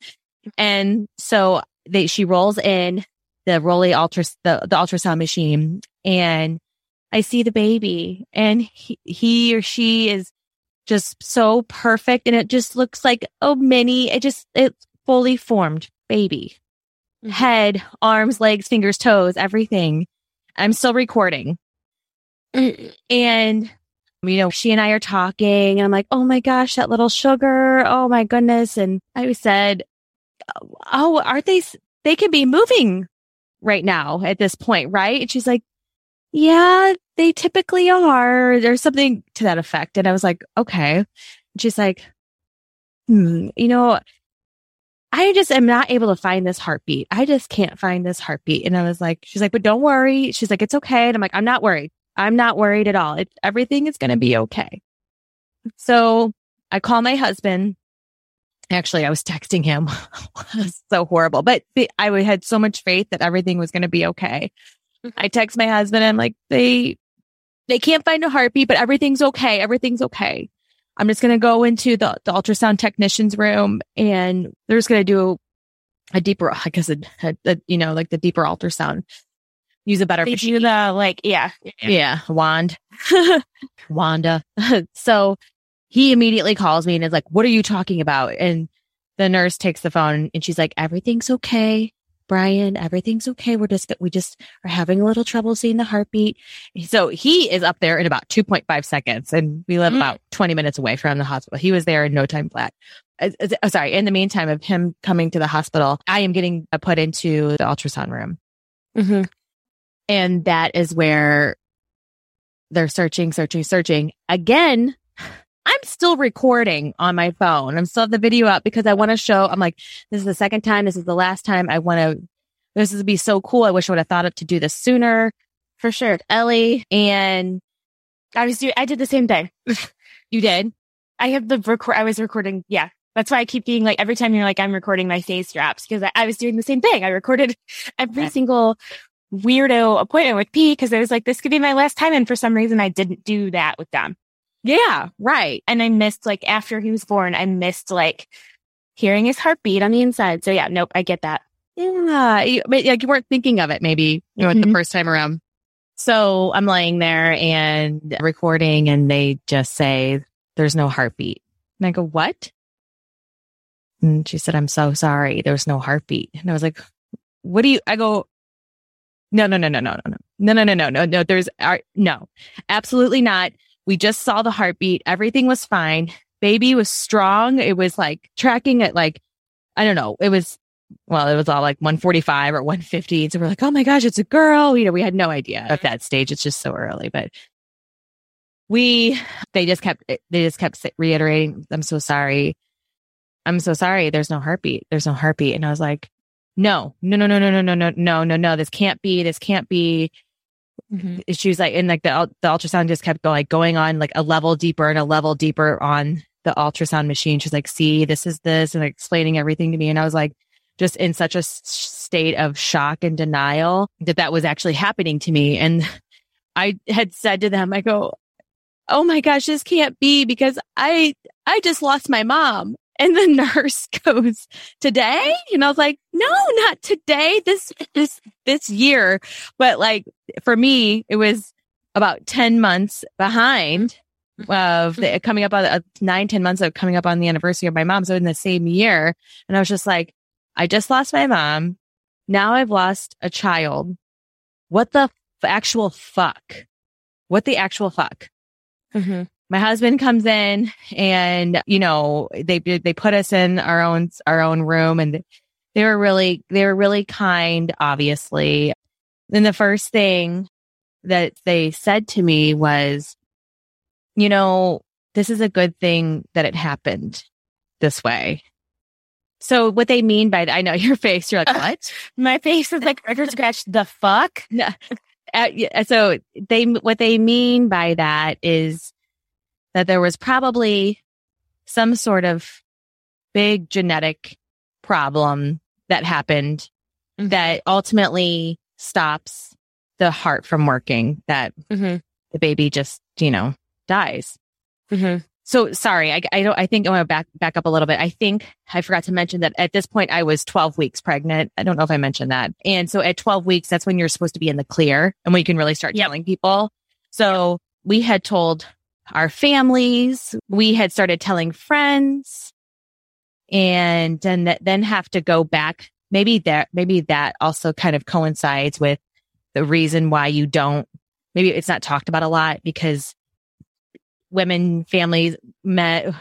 And so they, she rolls in the Rolly ultras, the, the ultrasound machine and I see the baby and he, he or she is just so perfect. And it just looks like a mini, it just, it's fully formed baby. Mm-hmm. Head, arms, legs, fingers, toes, everything. I'm still recording. [CLEARS THROAT] And, you know, she and I are talking and I'm like, Oh my gosh, that little sugar. Oh my goodness. And I said, Oh, aren't they, they can be moving right now at this point, right? And she's like, yeah, they typically are. There's something to that effect. And I was like, okay. And she's like, hmm, you know, I just am not able to find this heartbeat. I just can't find this heartbeat. And I was like, she's like, but don't worry. She's like, it's okay. And I'm like, I'm not worried. I'm not worried at all. It, everything is going to be okay. So I call my husband. Actually, I was texting him. [LAUGHS] so horrible, but I had so much faith that everything was going to be okay. Mm-hmm. I text my husband. I'm like, they, they can't find a heartbeat, but everything's okay. Everything's okay. I'm just going to go into the, the ultrasound technician's room and they're just going to do a deeper, I guess, a, a, a, you know, like the deeper ultrasound. Use a better they machine. do the like, yeah, yeah, yeah wand, [LAUGHS] Wanda. [LAUGHS] so he immediately calls me and is like, "What are you talking about?" And the nurse takes the phone and she's like, "Everything's okay. Brian, everything's okay. We're just, we just are having a little trouble seeing the heartbeat. So he is up there in about 2.5 seconds and we live mm-hmm. about 20 minutes away from the hospital. He was there in no time flat. Uh, sorry. In the meantime of him coming to the hospital, I am getting put into the ultrasound room. Mm-hmm. And that is where they're searching, searching, searching again. I'm still recording on my phone. I'm still have the video up because I want to show. I'm like, this is the second time. This is the last time. I want to. This would be so cool. I wish I would have thought of to do this sooner. For sure, Ellie and I was doing. I did the same thing. [LAUGHS] you did. I have the record. I was recording. Yeah, that's why I keep being like every time you're like I'm recording my face drops because I, I was doing the same thing. I recorded [LAUGHS] every single weirdo appointment with P because I was like this could be my last time, and for some reason I didn't do that with them. Yeah, right. And I missed like after he was born, I missed like hearing his heartbeat on the inside. So yeah, nope, I get that. Yeah, you, but like you weren't thinking of it maybe you know mm-hmm. the first time around. So I'm laying there and recording, and they just say there's no heartbeat, and I go, "What?" And she said, "I'm so sorry. There's no heartbeat." And I was like, "What do you?" I go, "No, no, no, no, no, no, no, no, no, no, no, no. There's uh, no, absolutely not." We just saw the heartbeat. Everything was fine. Baby was strong. It was like tracking at like, I don't know. It was, well, it was all like 145 or 150. So we're like, oh my gosh, it's a girl. You know, we had no idea at that stage. It's just so early, but we, they just kept, they just kept reiterating, I'm so sorry. I'm so sorry. There's no heartbeat. There's no heartbeat. And I was like, no, no, no, no, no, no, no, no, no, no, no. This can't be. This can't be. Mm-hmm. She was like, and like the the ultrasound just kept going, like going on like a level deeper and a level deeper on the ultrasound machine. She's like, "See, this is this," and like, explaining everything to me. And I was like, just in such a state of shock and denial that that was actually happening to me. And I had said to them, I go, "Oh my gosh, this can't be because I I just lost my mom." And the [LAUGHS] nurse goes, today? And I was like, no, not today. This, this, this year. But like for me, it was about 10 months behind of the, coming up on uh, nine, 10 months of coming up on the anniversary of my mom. So in the same year. And I was just like, I just lost my mom. Now I've lost a child. What the f- actual fuck? What the actual fuck? Mm-hmm my husband comes in and, you know, they, they put us in our own, our own room and they were really, they were really kind, obviously. Then the first thing that they said to me was, you know, this is a good thing that it happened this way. So what they mean by that, I know [LAUGHS] your face. You're like, what? [LAUGHS] My face is like record scratch. The fuck? [LAUGHS] No. Uh, so they what they mean by that is that there was probably some sort of big genetic problem that happened Mhm. that ultimately stops the heart from working that Mm-hmm. the baby just you know dies Mm-hmm. so sorry i, I don't i think i want to back back up a little bit i think i forgot to mention that at this point i was 12 weeks pregnant i don't know if i mentioned that and so at 12 weeks that's when you're supposed to be in the clear and when you can really start Yep. telling people so we had told our families. We had started telling friends. And then then have to go back. Maybe that maybe that also kind of coincides with the reason why you don't maybe it's not talked about a lot because women families met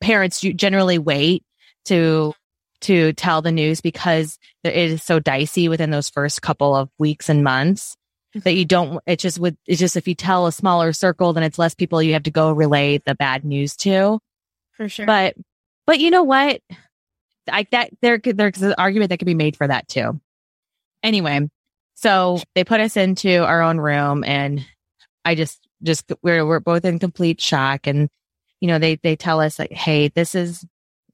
parents generally wait to to tell the news because it is so dicey within those first couple of weeks and months that you don't it's just with it's just if you tell a smaller circle then it's less people you have to go relay the bad news to. For sure. but but you know what? Like that there could there's an argument that could be made for that too. Anyway so they put us into our own room and i just just we're we're both in complete shock and you know they they tell us like hey this is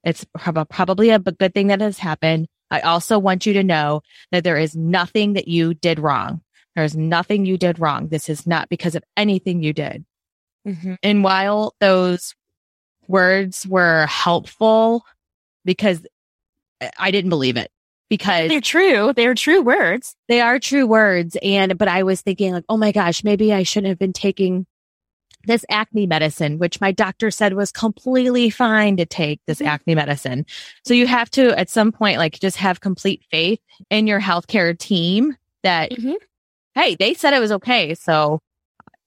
it's prob- probably a good thing that has happened. I also want you to know that there is nothing that you did wrong there's nothing you did wrong this is not because of anything you did mm-hmm. and while those words were helpful because I didn't believe it because they're true. They're true words. they are true words. And, but I was thinking like, oh my gosh, maybe I shouldn't have been taking this acne medicine, which my doctor said was completely fine to take this Mhm. acne medicine. So you have to at some point, like just have complete faith in your healthcare team that, Mhm. Hey, they said it was okay. So,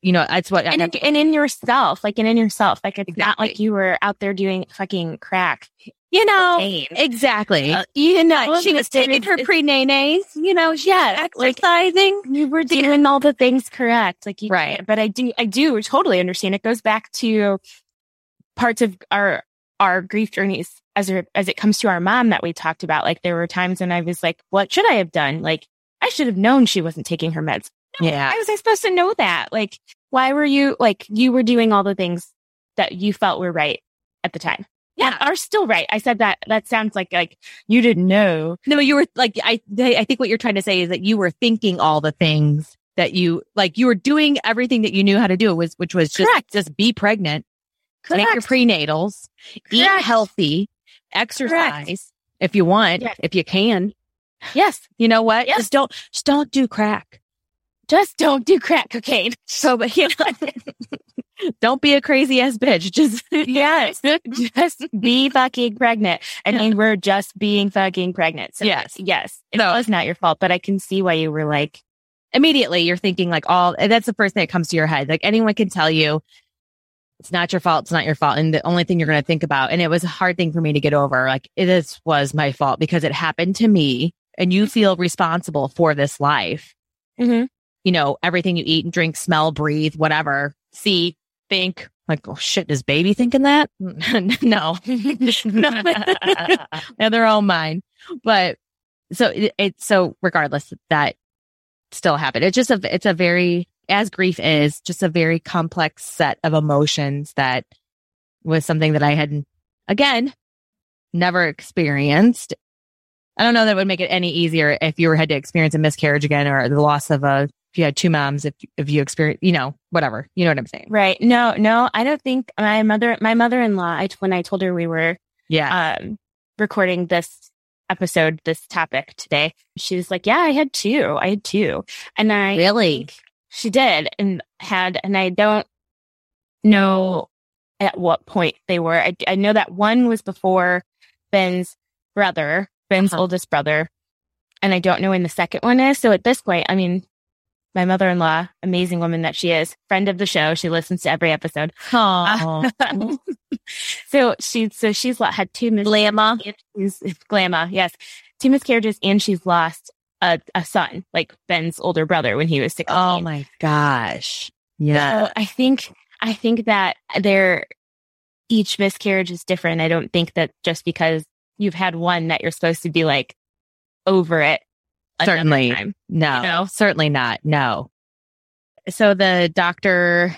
you know, that's what And, in- and in yourself, like, and in yourself, like, it's not like you were out there doing fucking crack. you know, Pain. exactly. Uh, you know, she was taking her pre nays, you know, she was Yeah, like- exercising. you were doing all the things correct. Like, you, Right. But I do, I do totally understand. It goes back to parts of our, our grief journeys as, it- as it comes to our mom that we talked about. Like, there were times when I was like, what should I have done? Like, I should have known she wasn't taking her meds. yeah. Why was I supposed to know that? Like, why were you, like, you were doing all the things that you felt were right at the time. Yeah. Are still right. I said that, that sounds like, like, you didn't know. No, you were like, I, I think what you're trying to say is that you were thinking all the things that you, like, you were doing everything that you knew how to do was, which was just, Correct. just be pregnant, Correct. take your Correct. prenatals, eat healthy, exercise if you want, Yes. if you can. Yes. You know what? Yes. Just don't, just don't do crack. Just don't do crack cocaine. So, but you know, [LAUGHS] don't be a crazy ass bitch. Just, Yes. [LAUGHS] just be fucking pregnant. And we're just being fucking pregnant. So Yes. Yes. It No. was not your fault, but I can see why you were like, immediately you're thinking like all and that's the first thing that comes to your head like anyone can tell you it's not your fault it's not your fault and the only thing you're going to think about and it was a hard thing for me to get over like this was my fault because it happened to me and you feel responsible for this life Mhm. you know everything you eat and drink smell breathe whatever see think like oh shit is baby thinking that [LAUGHS] no [LAUGHS] [LAUGHS] no, they're all mine. But so it, it's so regardless that still happened. It's just a it's a very as grief is just a very complex set of emotions that was something that I had again never experienced. I don't know that it would make it any easier if you were had to experience a miscarriage again or the loss of a if you had two moms if if you experience you know whatever you know what I'm saying right. No, no, I don't think my mother, my mother-in-law, I, when I told her we were, yeah um, recording this episode, this topic today, she was like, yeah, I had two. I had two. And I, really She did and had, and I don't know at what point they were. I, I know that one was before Ben's brother, Ben's Uh-huh. oldest brother, and I don't know when the second one is. So at this point, I mean, my mother-in-law, amazing woman that she is, friend of the show. She listens to every episode. oh [LAUGHS] so she, so she's had two mis- Glamma. She's, Glamma, yes, two miscarriages, and she's lost a, a son, like Ben's older brother, when he was sixteen. Oh my gosh. Yeah. So I think I think that they're each miscarriage is different. I don't think that just because you've had one that you're supposed to be like over it. Certainly. time, No, you know? certainly not. No. So the doctor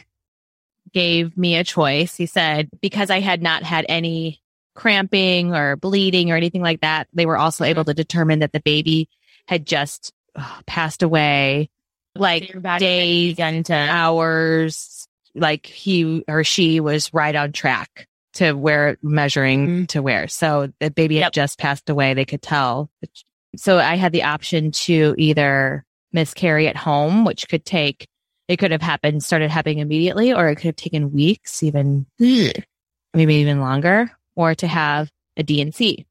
gave me a choice. He said, because I had not had any cramping or bleeding or anything like that, they were also able to determine that the baby had just uh, passed away like So your body had days, to hours, like he or she was right on track to where measuring to where. So the baby had just passed away. They could tell. So I had the option to either miscarry at home, which could take, it could have happened, started happening immediately, or it could have taken weeks, even maybe even longer, or to have a D&C.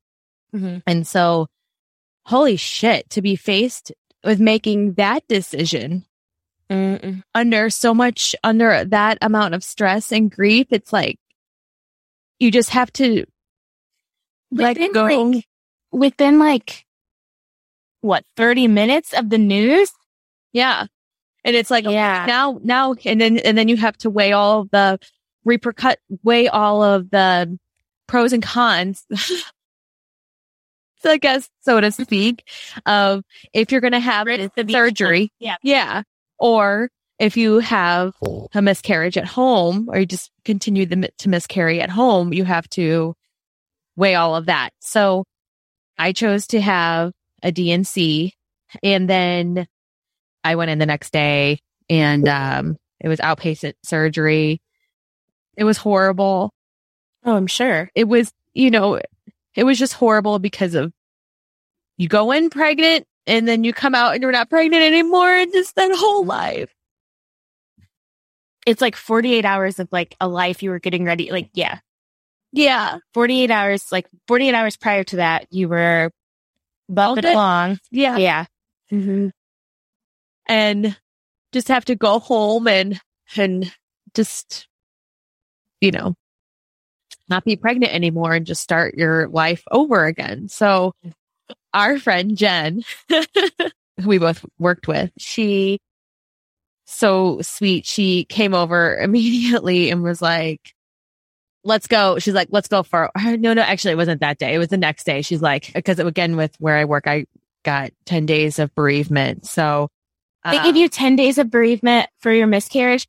Mhm. And so, holy shit, to be faced with making that decision Mm-mm. under so much under that amount of stress and grief it's like you just have to Within, go like- within like what 30 minutes of the news? Yeah. And it's like yeah. now now and then and then you have to weigh all the repercut weigh all of the pros and cons [LAUGHS] so i guess so to speak of if you're going to have Risk this of the- surgery. yeah. Yeah. Or if you have a miscarriage at home or you just continue the, to miscarry at home, you have to weigh all of that. So I chose to have a D&C and then I went in the next day and, um, it was outpatient surgery. It was horrible. oh i'm sure It was, you know, it was just horrible because of you go in pregnant and then you come out and you're not pregnant anymore and just that whole life. It's like 48 hours of like a life you were getting ready like yeah Yeah. 48 hours like 48 hours prior to that you were bumping along Yeah. yeah mm-hmm. And just have to go home and, and just, you know, not be pregnant anymore and just start your life over again. So our friend Jen, [LAUGHS] who we both worked with, she so sweet. She came over [LAUGHS] immediately and was like, let's go. She's like, let's go for, [LAUGHS] no, no, actually it wasn't that day. It was the next day. She's like, because again, with where I work, I got 10 days of bereavement. So they uh, give you 10 days of bereavement for your miscarriage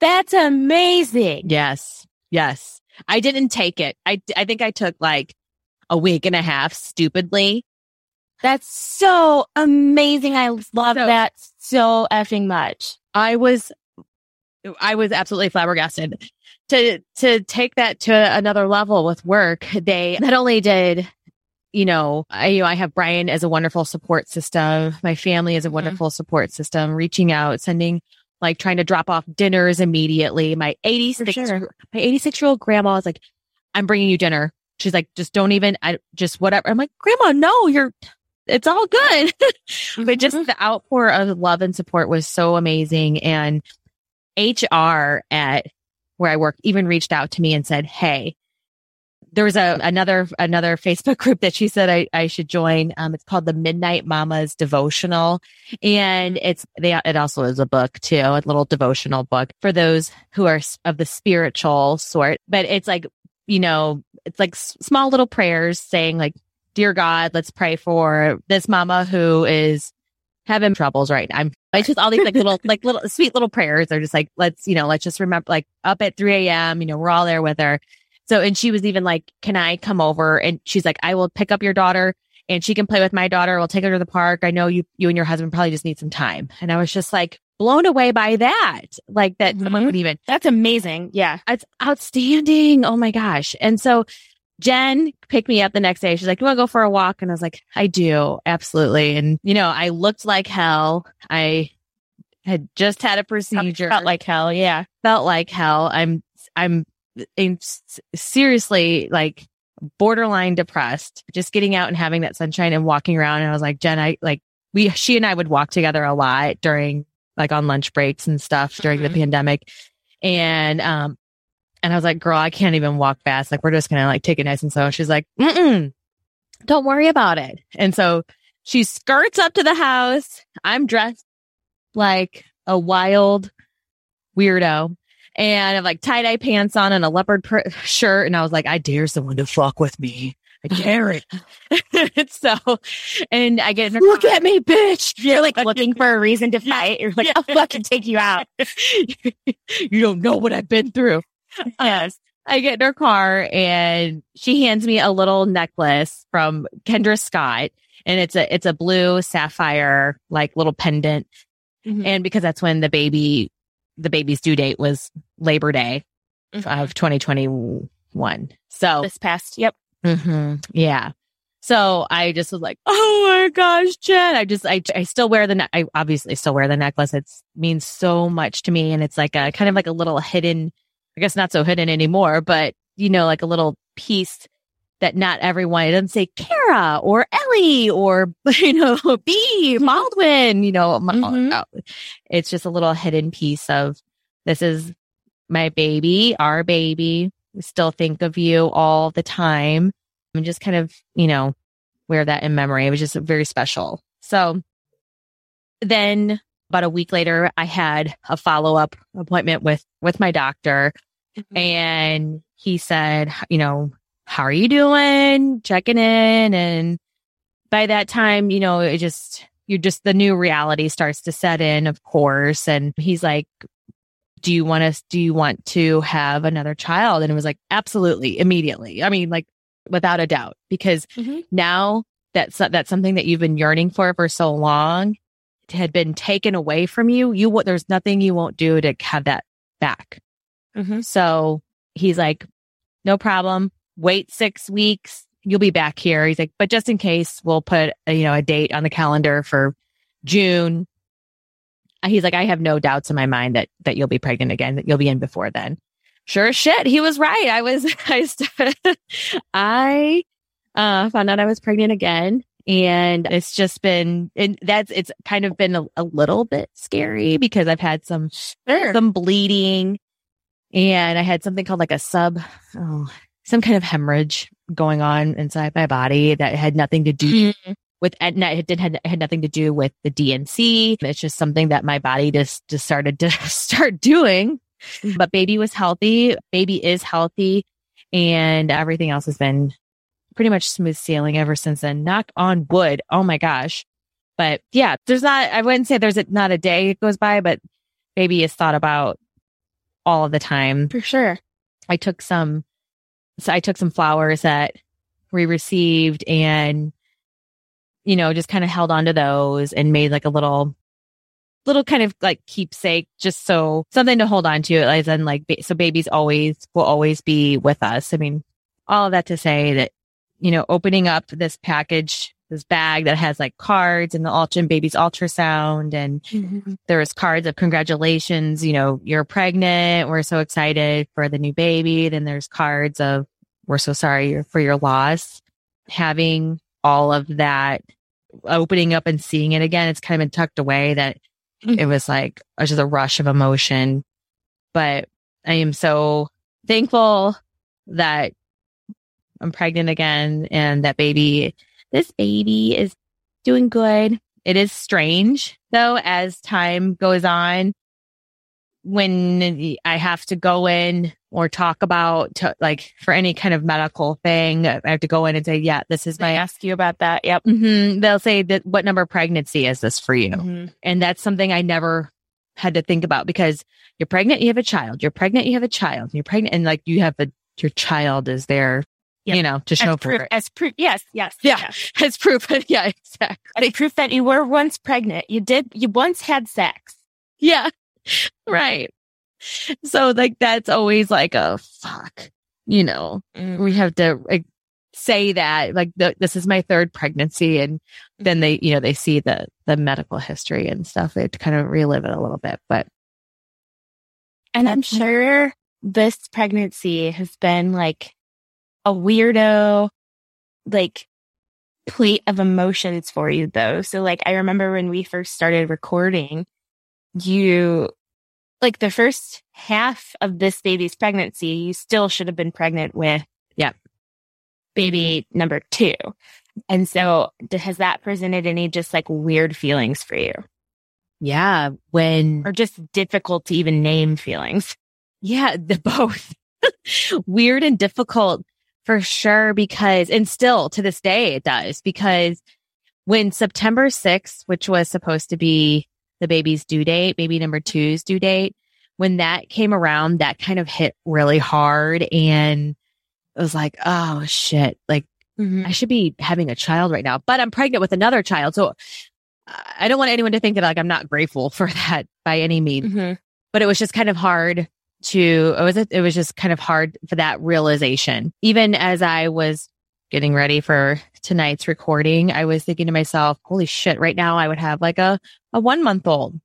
that's amazing Yes. Yes. I didn't take it. I, I think I took like a week and a half stupidly. that's so amazing i love So- that so effing much I was, I was absolutely flabbergasted to, to take that to another level with work. They not only did, you know, I, you know, I have Brian as a wonderful support system. My family is a Mhm. wonderful support system, reaching out, sending, like trying to drop off dinners immediately. My 86, sure. my 86 year old grandma is like, I'm bringing you dinner. She's like, just don't even, I just whatever. I'm like, grandma, no, you're, it's all good. [LAUGHS] but just Mhm. the outpour of love and support was so amazing. And HR at where I work even reached out to me and said, Hey, there was a another another Facebook group that she said I, I should join. Um, it's called the Midnight Mamas Devotional, and it's they it also is a book too, a little devotional book for those who are of the spiritual sort. But it's like you know, it's like s- small little prayers saying like, "Dear God, let's pray for this mama who is having troubles right now." I'm it's just all these like little like little [LAUGHS] sweet little prayers. They're just like, let's you know, let's just remember like up at 3 a.m. You know, we're all there with her. So, and she was even like, can I come over? And she's like, I will pick up your daughter and she can play with my daughter. We'll take her to the park. I know you, you and your husband probably just need some time. And I was just like blown away by that. Like that someone Mhm. would even, That's amazing. Yeah. it's outstanding. Oh my gosh. And so Jen picked me up the next day. She's like, you want to go for a walk? And I was like, I do. Absolutely. And you know, I looked like hell. I had just had a procedure Felt like hell. Yeah. felt like hell. I'm, I'm in, seriously like borderline depressed, just getting out and having that sunshine and walking around. And I was like, Jen, I like, we, she and I would walk together a lot during like on lunch breaks and stuff during Mhm. the pandemic. And, um, and I was like, girl, I can't even walk fast. Like, we're just going to like take it nice and slow. She's like, mm don't worry about it. And so she skirts up to the house. I'm dressed like a wild weirdo and I have like tie dye pants on and a leopard pr- shirt. And I was like, I dare someone to fuck with me. Derek. [LAUGHS] so, and I get, look at me, bitch. You're like looking for a reason to fight. You're like, I'll fucking take you out. [LAUGHS] you don't know what I've been through. [LAUGHS] Yes. I get in her car and she hands me a little necklace from Kendra Scott and it's a, it's a blue sapphire, like little pendant. Mhm. And because that's when the baby, the baby's due date was Labor Day of 2021. So this past, yep. hmm Yeah. So I just was like, oh my gosh, Jen. I just, I, I still wear the, ne- I obviously still wear the necklace. It means so much to me. And it's like a kind of like a little hidden, I guess not so hidden anymore, but you know, like a little piece that not everyone, it doesn't say Cara or Ellie or, [LAUGHS] you know, B Baldwin, you know, Mhm. oh, it's just a little hidden piece of this is my baby, our baby. We still think of you all the time and just kind of, you know, wear that in memory. It was just very special. So then about a week later, I had a follow up appointment with, with my doctor Mhm. and he said, you know, how are you doing? Checking in. And by that time, you know, it just, you're just, the new reality starts to set in, of course. And he's like, do you want us, do you want to have another child? And it was like, absolutely, immediately. I mean, like without a doubt, because Mhm. now that's, that's something that you've been yearning for for so long had been taken away from you. You, there's nothing you won't do to have that back. Mhm. So he's like, no problem. Wait six weeks. You'll be back here. He's like, but just in case, we'll put a, you know a date on the calendar for June. He's like, I have no doubts in my mind that that you'll be pregnant again. That you'll be in before then. Sure as shit, he was right. I was. [LAUGHS] I st- [LAUGHS] I uh, found out I was pregnant again, and it's just been. And that's it's kind of been a, a little bit scary because I've had some Sure. some bleeding and I had something called like a sub, oh, some kind of hemorrhage going on inside my body that had nothing to do Mhm. with, it did had, had nothing to do with the D&C. It's just something that my body just, just started to [LAUGHS] start doing. But baby was healthy. Baby is healthy and everything else has been pretty much smooth sailing ever since then. Knock on wood. Oh my gosh. But yeah, there's not, I wouldn't say there's a, not a day it goes by, but baby is thought about all of the time. For sure. I took some, so I took some flowers that we received and, you know, just kind of held on to those and made like a little, little kind of like keepsake, just so something to hold on to. As in like, ba- so babies always will always be with us. I mean, all of that to say that, you know, opening up this package, this bag that has like cards and the ultra baby's ultrasound and Mhm. there was cards of congratulations, you know, you're pregnant. We're so excited for the new baby. Then there's cards of we're so sorry for your loss. Having all of that opening up and seeing it again, it's kind of been tucked away that it was like it was just a rush of emotion. But I am so thankful that I'm pregnant again and that baby, this baby is doing good. It is strange though, as time goes on, when I have to go in or talk about to, like for any kind of medical thing, I have to go in and say, yeah, this is They my, ask you about that. Yep. Mhm. they'll say that what number of pregnancy is this for you? Mhm. And that's something I never had to think about because you're pregnant, you have a child, you're pregnant, you have a child, you're pregnant and like you have a, your child is there, Yep. you know, to show As for proof, it. as proof. Yes. Yes. Yeah. yes. [LAUGHS] As proof. [LAUGHS] yeah, exactly. As proof that you were once pregnant. You did, you once had sex. Yeah. [LAUGHS] Right. So like that's always like a fuck, you know, mm-hmm. we have to like, say that like the, this is my third pregnancy and then mm-hmm. they, you know, they see the, the medical history and stuff. They have to kind of relive it a little bit, but And I'm sure this pregnancy has been like a weirdo, like plate of emotions for you though. So like I remember when we first started recording, you like the first half of this baby's pregnancy, you still should have been pregnant with Yep. baby number two. And so has that presented any just like weird feelings for you yeah, when or just difficult to even name feelings? Yeah, the [LAUGHS] both weird and difficult For sure, because, and still to this day it does, because when September 6th, which was supposed to be the baby's due date, baby number two's due date, when that came around, that kind of hit really hard. And it was like, oh shit, like Mhm. I should be having a child right now, but I'm pregnant with another child. So I don't want anyone to think that like I'm not grateful [LAUGHS] for that by any means, Mhm. but it was just kind of hard to, it was, it was just kind of hard for that realization. Even as I was getting ready for tonight's recording, I was thinking to myself, holy shit, right now I would have like a, a one month old,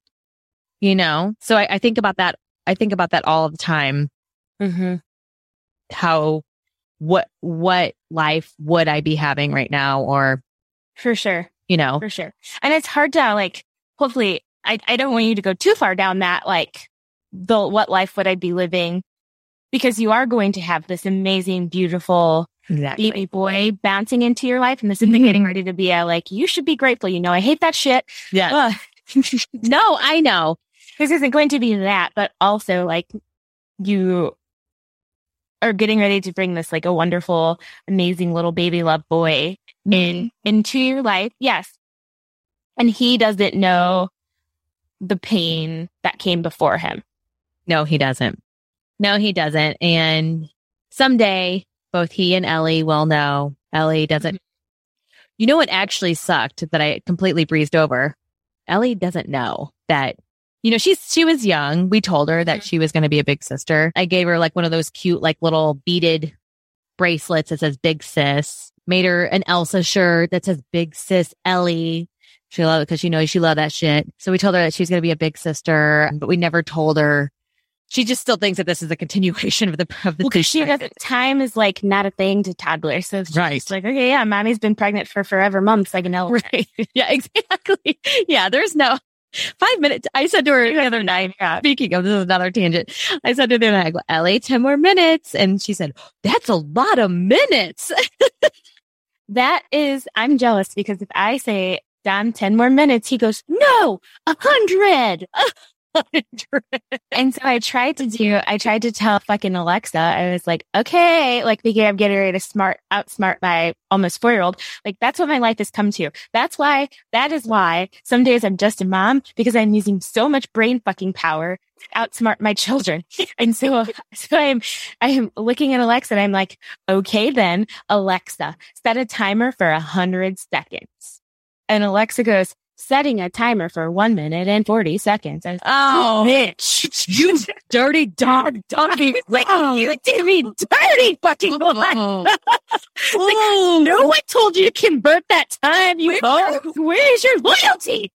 you know? So I, I think about that. I think about that all the time Mhm. how what what life would I be having right now or For sure. you know For sure. And it's hard to like, hopefully, I, I don't want you to go too far down that, like, the what life would I be living? Because you are going to have this amazing, beautiful exactly baby boy bouncing into your life and this is mm-hmm. getting ready to be a like, you should be grateful. You know, I hate that shit. yeah [LAUGHS] no I know this isn't going to be that, but also like you are getting ready to bring this like a wonderful, amazing little baby love boy in mm-hmm. into your life. Yes. And he doesn't know the pain that came before him. No he doesn't. No he doesn't. And someday both he and Ellie will know. Ellie doesn't you know what actually sucked that I completely breezed over? Ellie doesn't know that you know she's she was young. We told her that mm-hmm. she was going to be a big sister. I gave her like one of those cute like little beaded bracelets that says big sis. Made her an Elsa shirt that says big sis Ellie. She loved it because she knows she loved that shit. So we told her that she was going to be a big sister, but we never told her. She just still thinks that this is a continuation of the of the. Well, she doesn't, time is like not a thing to toddlers. So it's Right. like, okay, yeah, mommy's been pregnant for forever months. I can know. right. Yeah, exactly. [LAUGHS] Yeah, there's no five minutes. I said to her The other night, [LAUGHS] yeah. Speaking of this is another tangent. I said to her, the other night, I go, Ellie, 10 more minutes. And she said, that's a lot of minutes. [LAUGHS] That is, I'm jealous because if I say, Dom, 10 more minutes, he goes, no, a hundred. [LAUGHS] And so I tried to do, I tried to tell fucking Alexa, I was like, okay, like thinking I'm getting ready to smart, outsmart my almost four year old. Like that's what my life has come to. That's why, that is why some days I'm just a mom because I'm using so much brain fucking power to outsmart my children. [LAUGHS] And so, so I'm, I am looking at Alexa and I'm like, okay, then Alexa, set a timer for a hundred seconds. And Alexa goes, setting a timer for one minute and 40 seconds. Was Oh, [LAUGHS] bitch. you dirty dog, doggy. [LAUGHS] Like, oh. you did me dirty fucking. Oh, [LAUGHS] No one told you to convert that time, you hoe. Where's your loyalty?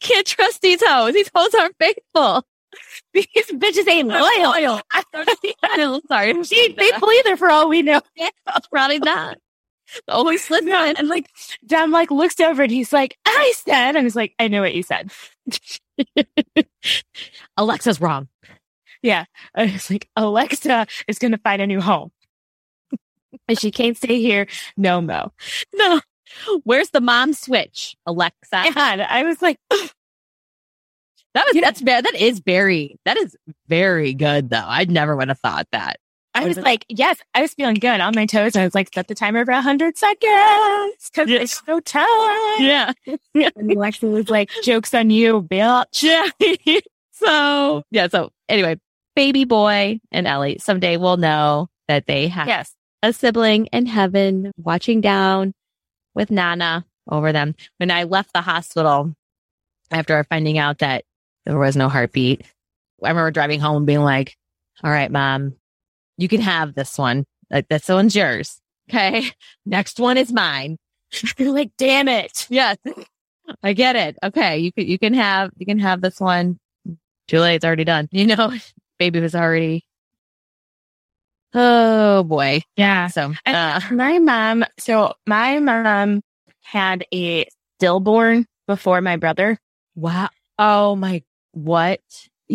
can't trust these hoes. These hoes aren't faithful. These bitches ain't loyal. I'm sorry. She faithful either for all we know. Probably not. Always slip No, and like, Dom like looks over and he's like, I said, and he's like, I know what you said. [LAUGHS] Alexa's wrong. Yeah. [LAUGHS] I was like, Alexa is going to find a new home. [LAUGHS] and she can't stay here. No, Mo. No. Where's the mom switch, Alexa? And I was like, That was Yeah. that's bad. that is very that is very good though. I never would have thought that. I Was like, yes, I was feeling good on my toes. I was like, set the timer for a hundred seconds because Yeah. it's so tight. Yeah. [LAUGHS] And Alexa was like, joke's on you, bitch. [LAUGHS] Yeah. [LAUGHS] so yeah. So anyway, baby boy and Ellie someday will know that they have Yes. a sibling in heaven watching down with Nana over them. When I left the hospital after finding out that there was no heartbeat, I remember driving home and being like, all right, mom, you can have this one. Like this one's yours. Okay. [LAUGHS] Next one is mine. [LAUGHS] You're like, damn it. Yes. [LAUGHS] I get it. Okay. You can, you can have, you can have this one. Julie, it's already done. You know, baby was already, oh boy. Yeah. So, uh, my mom, so my mom had a stillborn before my brother. wow. Oh my, what?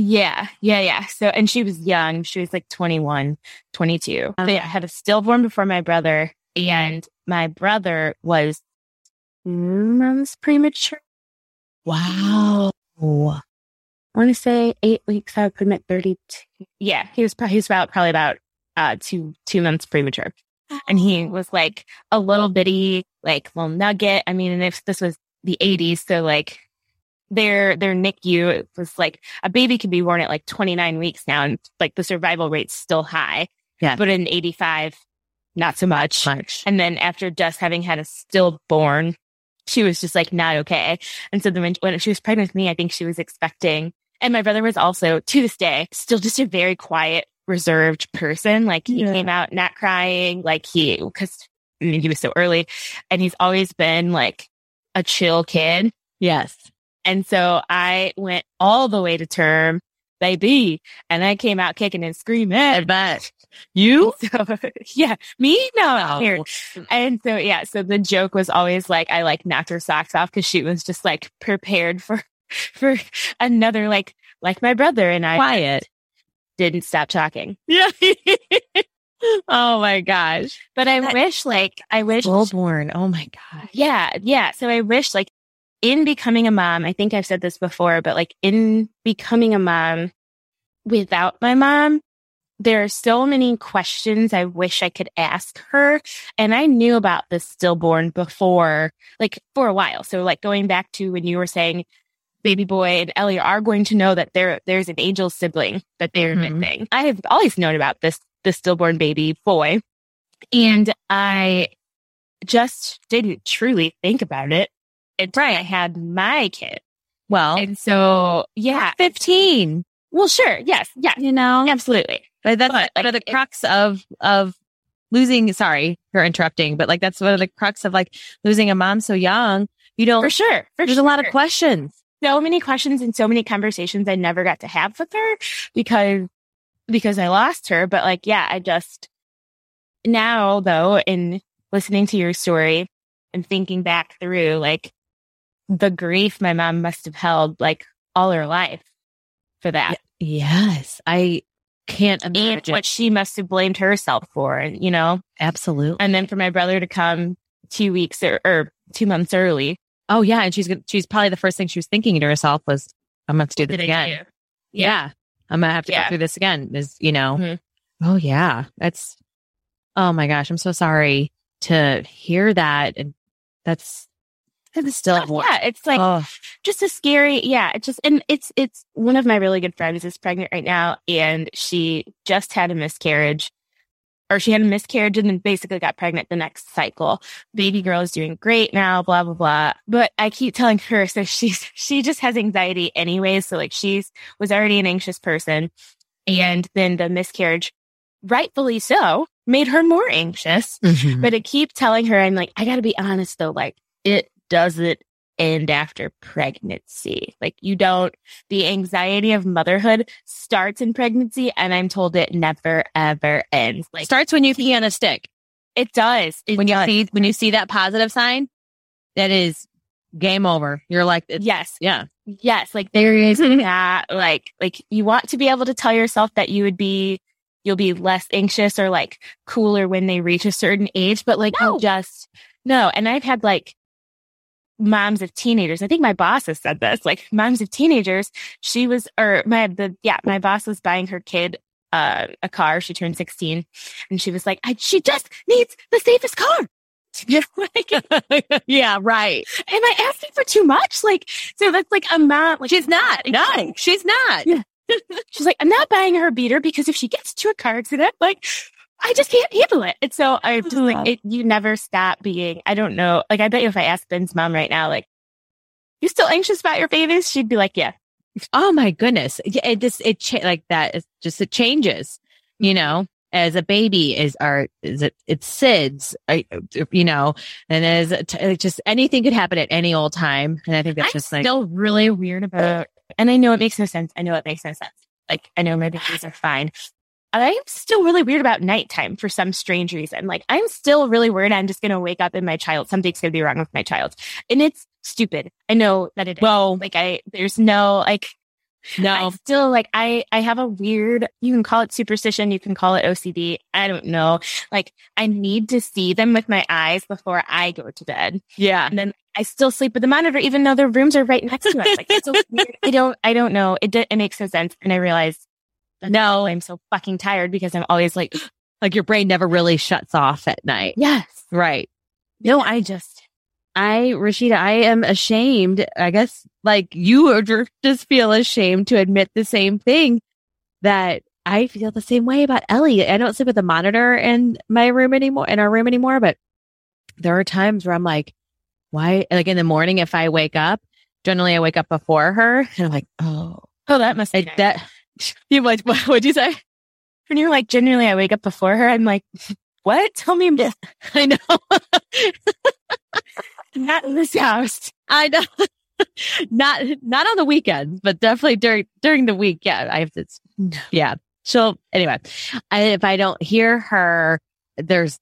Yeah. Yeah. Yeah. So, and she was young. She was like 21, 22. So yeah, I had a stillborn before my brother and my brother was months premature. Wow. I want to say eight weeks. I would put him at 32. Yeah. He was, he was about, probably about, uh, two, two months premature. and he was like a little bitty, like little nugget. I mean, and if this was the 80s, so like their their NICU was like a baby could be born at like 29 weeks now, and like the survival rate's still high. Yeah. but in 85, not so much. Much. And then after just having had a stillborn, she was just like not okay. And so then when, she was pregnant with me, I think she was expecting, and my brother was also to this day still just a very quiet, reserved person. Like he Yeah. came out not crying, like he, cause I mean, he was so early and he's always been like a chill kid. Yes. And so I went all the way to term, baby, and I came out kicking and screaming. I bet. You? [LAUGHS] So yeah, me no Oh. here. And so yeah, so the joke was always like I like knocked her socks off because she was just like prepared for [LAUGHS] for another like like my brother and I Quiet. didn't stop talking. [LAUGHS] Yeah. oh my gosh. But I That- wish like I wish Stillborn. Oh my gosh. yeah, yeah. So I wish like in becoming a mom, I think I've said this before, but like in becoming a mom without my mom, there are so many questions I wish I could ask her. And I knew about this stillborn before, like for a while. So like going back to when you were saying baby boy and Ellie are going to know that there, there's an angel sibling that they're Mhm. missing. I have always known about this, this stillborn baby boy. And I just didn't truly think about it until I had my kid. Well, And so, yeah. 15, Well, sure. Yes. yeah, you know, Absolutely. but that's But, one of like, the it- crux of, of losing. Sorry for interrupting, but like, that's one of the crux of like losing a mom so young. You don't, For sure. For there's sure. a lot of questions. so many questions and so many conversations I never got to have with her because because I lost her. But like, yeah, I just now though, in listening to your story and thinking back through like the grief my mom must have held like all her life for that. Yes. I can't And imagine. what she must have blamed herself for, and you know, Absolutely. and then for my brother to come two weeks or, or two months early. Oh yeah. And she's, gonna- she's probably the first thing she was thinking to herself was, I'm going to do this again. do? Yeah. I'm going to have to Yeah. go through this again is, you know, Mhm. oh yeah, that's, oh my gosh. I'm so sorry to hear that. And that's, that's still, yeah, it's like oh, just a scary yeah it just and it's it's one of my really good friends is pregnant right now and she just had a miscarriage or she had a miscarriage and then basically got pregnant the next cycle. Baby girl is doing great now blah blah blah. But i keep telling her so she's [LAUGHS] she just has anxiety anyways so like she's was already an anxious person and then the miscarriage rightfully so made her more anxious. Mhm. but I keep telling her, I'm like, I got to be honest though, like it doesn't end after pregnancy. Like you don't, the anxiety of motherhood starts in pregnancy. And I'm told it never, ever ends. Like starts when you pee on a stick. it does. It when you see when you see that positive sign, that is game over. You're like, yes, yeah, yes. Like there is [LAUGHS] that, like, like you want to be able to tell yourself that you would be, you'll be less anxious or like cooler when they reach a certain age, but like No. you just, no. And I've had like moms of teenagers. I think my boss has said this, like moms of teenagers. She was, or my, the, yeah, my boss was buying her kid uh, a car. She turned 16 and she was like, I, she just needs the safest car. [LAUGHS] Like, [LAUGHS] yeah, right. Am I asking for too much? Like, so that's like a mom. Like, She's not. [LAUGHS] No, she's not. Yeah. she's like, I'm not buying her a beater because if she gets to a car accident, like, I just can't handle it. And so I just like, it, you never stop being, I don't know. Like, I bet you if I asked Ben's mom right now, like, you still anxious about your babies? She'd be like, yeah. Oh my goodness. Yeah, It just, it cha- like that. It's just, it changes, you know, as a baby is our, is it, it's SIDS, uh, you know, and as t- it just anything could happen at any old time. And I think that's I'm just like, still really weird about, and I know it makes no sense. I know it makes no sense. Like, I know my babies are fine. I'm still really weird about nighttime for some strange reason. Like, I'm still really worried I'm just going to wake up and my child, something's going to be wrong with my child. And it's stupid. I know that it is. well, Like, I, there's no, like, I no, still like I I have a weird you can call it superstition, you can call it OCD. I don't know. Like I need to see them with my eyes before I go to bed. yeah. And then I still sleep with the monitor even though their rooms are right next to us. Like it's so [LAUGHS] weird. I don't I don't know. It it makes no sense and I realize No. I'm so fucking tired because I'm always like [GASPS] Like your brain never really shuts off at night. Yes. Right. No, I just, I, Rashida, I am ashamed. I guess like you just feel ashamed to admit the same thing that I feel the same way about Ellie. I don't sleep with a monitor in my room anymore, in our room anymore, but there are times where I'm like, why? Like in the morning, if I wake up, generally I wake up before her and I'm like, oh, Oh, that must be nice. that, [LAUGHS] you like, what would you say? when you're like, generally I wake up before her. I'm like, [LAUGHS] what? Tell me more. [LAUGHS] I know. Not in this house. I know. not not on the weekends, but definitely during during the week. Yeah, I have to. Yeah. So anyway, I, if I don't hear her, there's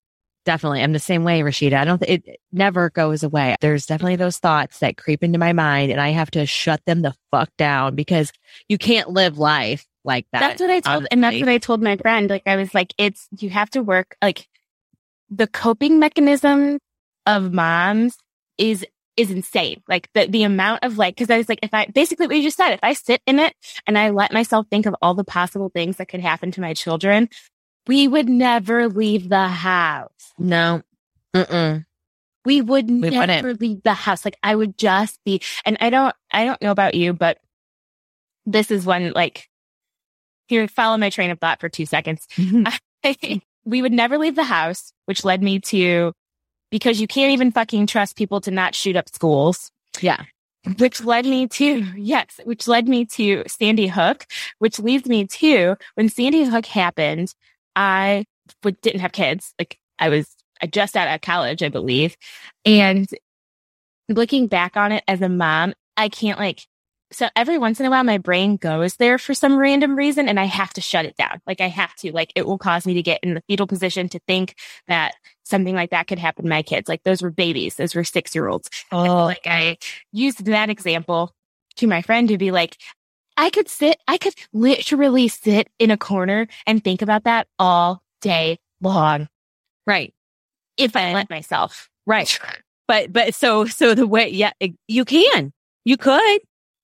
definitely I'm the same way, Rashida. I don't. It, it never goes away. There's definitely those thoughts that creep into my mind, and I have to shut them the fuck down because you can't live life like that. That's what I told, and that's what I told my friend. Like, I was like, it's, you have to work, like, the coping mechanism of moms is, is insane. Like, the, the amount of, like, cause I was like, if I, basically what you just said, if I sit in it and I let myself think of all the possible things that could happen to my children, we would never leave the house. no. Mm-mm. We would We never wouldn't. leave the house. Like I would just be, and I don't, I don't know about you, but this is one like, here, follow my train of thought for two seconds. Mm-hmm. [LAUGHS] we would never leave the house, which led me to, because you can't even fucking trust people to not shoot up schools, yeah. which led me to, yes, which led me to Sandy Hook, which leads me to when Sandy Hook happened, I would, didn't have kids. Like I was I just out of college, I believe. And looking back on it as a mom, I can't like, so every once in a while, my brain goes there for some random reason and I have to shut it down. Like I have to, like it will cause me to get in the fetal position to think that something like that could happen to my kids. Like those were babies. Those were six year olds. Oh, Like I used that example to my friend to be like, I could sit, I could literally sit in a corner and think about that all day long right. if I let myself. Right. But, but so, so the way, yeah, it- you can, you could,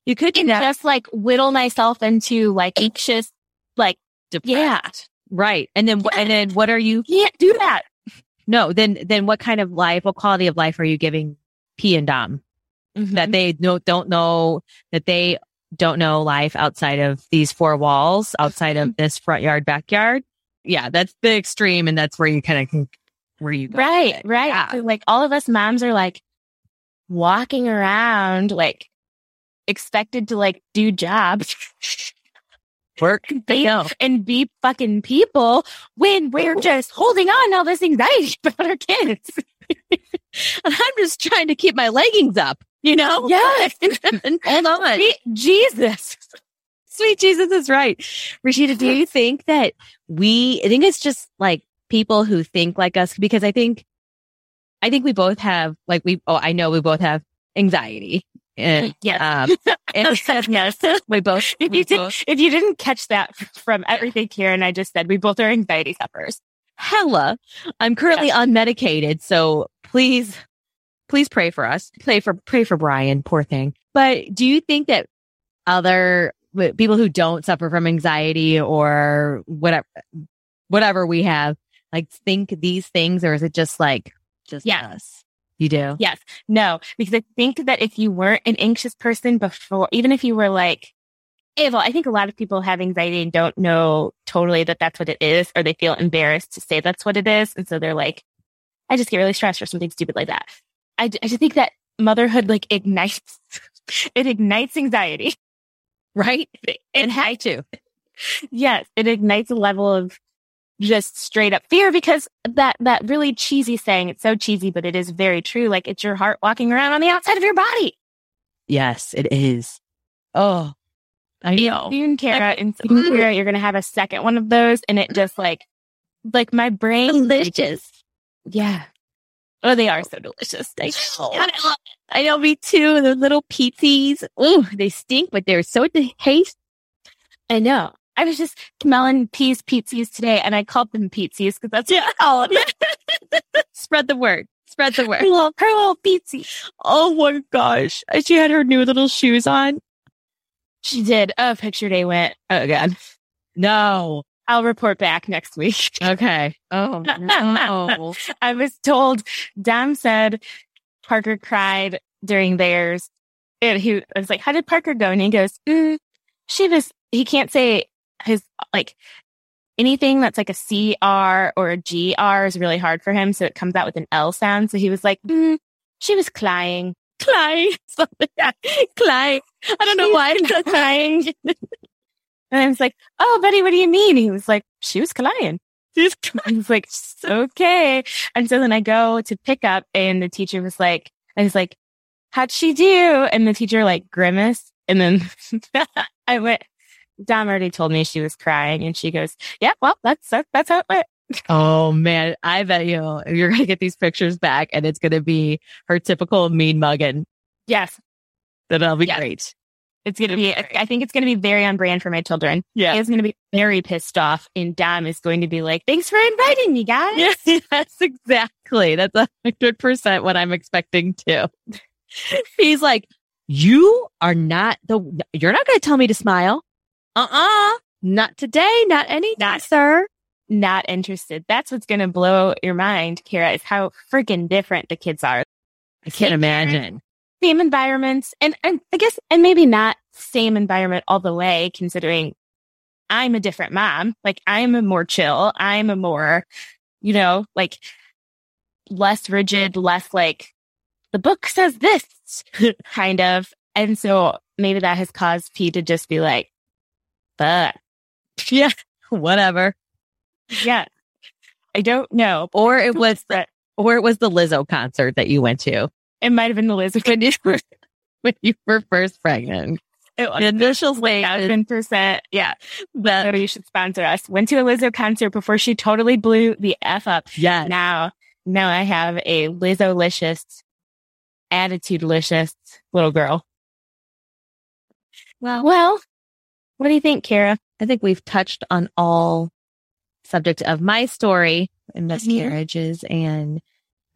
you could just like whittle myself into like anxious, like, yeah, Right. And then, wh- and then what are you, can't do that. no, then, then what kind of life, what quality of life are you giving P and Dom? Mm-hmm. That they know, don't know, that they don't know life outside of these four walls, outside of mm-hmm. this front yard, backyard. Yeah. That's the extreme. And that's where you kind of can, where you go. right, right. Yeah. So, like all of us moms are like walking around, like expected to like do jobs. [LAUGHS] Work. be, No. and be fucking people when we're just holding on to all this anxiety [LAUGHS] about our kids. [LAUGHS] And I'm just trying to keep my leggings up, you know? Yes. [LAUGHS] Hold on. Je- Jesus. Sweet Jesus is right. Rashida, do you think that we, I think it's just like people who think like us because I think, I think we both have, like we, oh, I know we both have anxiety. And, [LAUGHS] Yes. um, [LAUGHS] and yes. we both, If we you, did, both if you didn't catch that from everything Karen and I just said, we both are anxiety sufferers. hella. I'm currently unmedicated. So please, please pray for us. Pray for, pray for Brian. Poor thing. But do you think that other people who don't suffer from anxiety or whatever, whatever we have, like think these things, or is it just like just Yes. us? You do. Yes. No, because I think that if you weren't an anxious person before, even if you were like, eh, well, I think a lot of people have anxiety and don't know totally that that's what it is, or they feel embarrassed to say that's what it is. And so they're like, I just get really stressed or something stupid like that. I, I just think that motherhood like ignites, [LAUGHS] it ignites anxiety. Right. It And had to. Yes, it ignites a level of just straight up fear because that that really cheesy saying, it's so cheesy, but it is very true. Like it's your heart walking around on the outside of your body. Yes, it is. Oh, I know. Soon, Cara, and [LAUGHS] soon, Cara, you're gonna have a second one of those, and it just like, like my brain, Delicious. yeah. Oh, they are so delicious. I know. I know, me too. The little pizzies. Ooh, they stink, but they're so tasty. I know. I was just smelling P's pizzies today, and I called them pizzies because that's what I call them. [LAUGHS] Spread the word. Spread the her word. little, her little pizzy. Oh my gosh. And She had her new little shoes on. She did. Oh, picture day went. Oh god. No. I'll report back next week. [LAUGHS] Okay. Oh, no. I was told, Dom said Parker cried during theirs. And he I was like, how did Parker go? And he goes, mm, she was, he can't say his, like, anything that's like a CR or a GR is really hard for him. So it comes out with an L sound. So he was like, mm, she was crying, [LAUGHS] crying, [LAUGHS] something, crying. I don't know why I'm crying. And I was like, oh, buddy, what do you mean? He was like, she was crying. She was crying. [LAUGHS] I was like, okay. And so then I go to pick up and the teacher was like, I was like, how'd she do? And the teacher like grimaced. And then [LAUGHS] I went, Dom already told me she was crying and she goes, yeah, well, that's, that's how it went. Oh man, I bet you you're going to get these pictures back and it's going to be her typical mean mugging. Yes. Then that'll be Yes. great. It's going to be, I think it's going to be very on brand for my children. Yeah. It's going to be very pissed off and Dom is going to be like, thanks for inviting me guys. Yes, [LAUGHS] yes, exactly. That's a hundred percent what I'm expecting too. [LAUGHS] He's like, you are not the, you're not going to tell me to smile. Uh-uh. Not today. Not any, Not- sir. Not interested. That's what's going to blow your mind, Cara, is how freaking different the kids are. I can't imagine. Same environments and, and I guess, and maybe not same environment all the way, considering I'm a different mom. Like I'm a more chill. I'm a more, you know, like less rigid, less like the book says this [LAUGHS] kind of. And so maybe that has caused P to just be like, but [LAUGHS] Yeah. Whatever. yeah, I don't know. Or it was, But or it was the Lizzo concert that you went to it might have been the lizard. when you were, when you were first pregnant. It was The initial wait is thousand percent. Yeah. that, So you should sponsor us. Went to a Lizzo concert before she totally blew the F up. yes. Now, now I have a Lizzo-licious, attitude-licious little girl. Well, Well, what do you think, Cara? I think we've touched on all subject of my story and miscarriages. And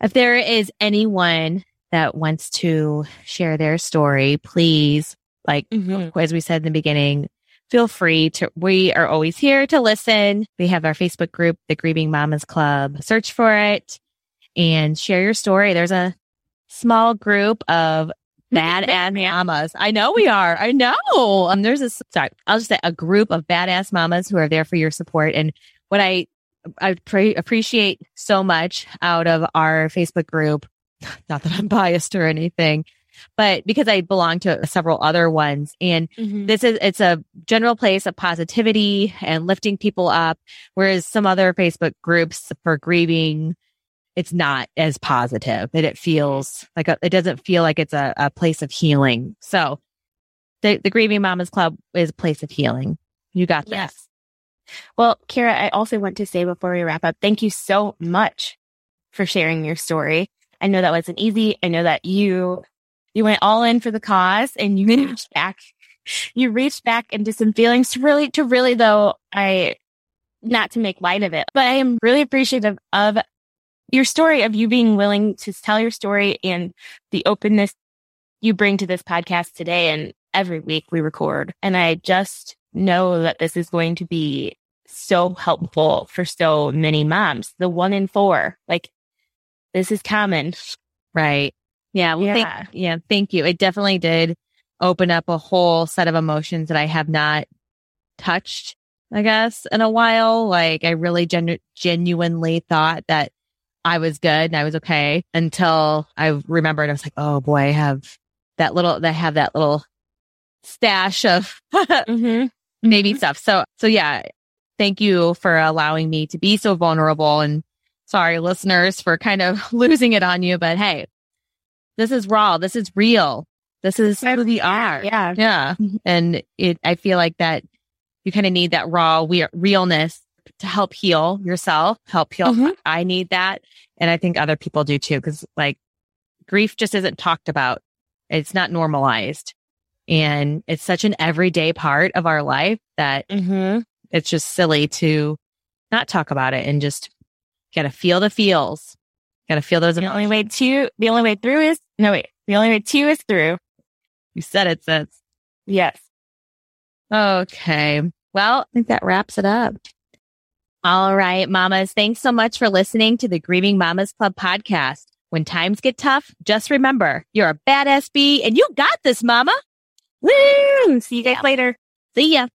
if there is anyone that wants to share their story, please, like Mm-hmm. as we said in the beginning, feel free to, we are always here to listen. We have our Facebook group, the Grieving Mamas Club. Search for it and share your story. There's a small group of [LAUGHS] badass mamas. I know we are. I know. Um, there's a, sorry, I'll just say a group of badass mamas who are there for your support. And what I, I pre- appreciate so much out of our Facebook group, [LAUGHS] not that I'm biased or anything, but because I belong to several other ones and Mm-hmm. this is it's a general place of positivity and lifting people up whereas some other facebook groups for grieving it's not as positive. and it feels like a, it doesn't feel like it's a, a place of healing so the, the grieving mamas club is a place of healing you got this Yes. Well, Cara, I also want to say before we wrap up, thank you so much for sharing your story. I know that wasn't easy. I know that you, you went all in for the cause and you [LAUGHS] reached back, you reached back into some feelings to really, to really though, I, not to make light of it, but I am really appreciative of your story of you being willing to tell your story and the openness you bring to this podcast today and every week we record. And I just know that this is going to be so helpful for so many moms. The one in four, like this is common. right yeah well thank Yeah. yeah thank you it definitely did open up a whole set of emotions that i have not touched i guess in a while like i really genu- genuinely thought that i was good and i was okay until i remembered i was like oh boy i have that little i have that little stash of [LAUGHS] Mm-hmm. maybe stuff so so yeah thank you for allowing me to be so vulnerable and sorry listeners for kind of [LAUGHS] losing it on you but hey this is raw this is real this is who we are Yeah. yeah Mhm. and it i feel like that you kind of need that raw we- realness to help heal yourself help heal Mhm. i need that and i think other people do too because like grief just isn't talked about it's not normalized and it's such an everyday part of our life that Mm-hmm. it's just silly to not talk about it and just gotta feel the feels. Gotta feel those. The only way to, the only way through is, no, wait, the only way to is through. You said it, sis. Yes. Okay. Well, I think that wraps it up. All right, mamas. Thanks so much for listening to the Grieving Mamas Club podcast. When times get tough, just remember you're a badass bee and you got this, mama. Woo! See you guys later. See ya.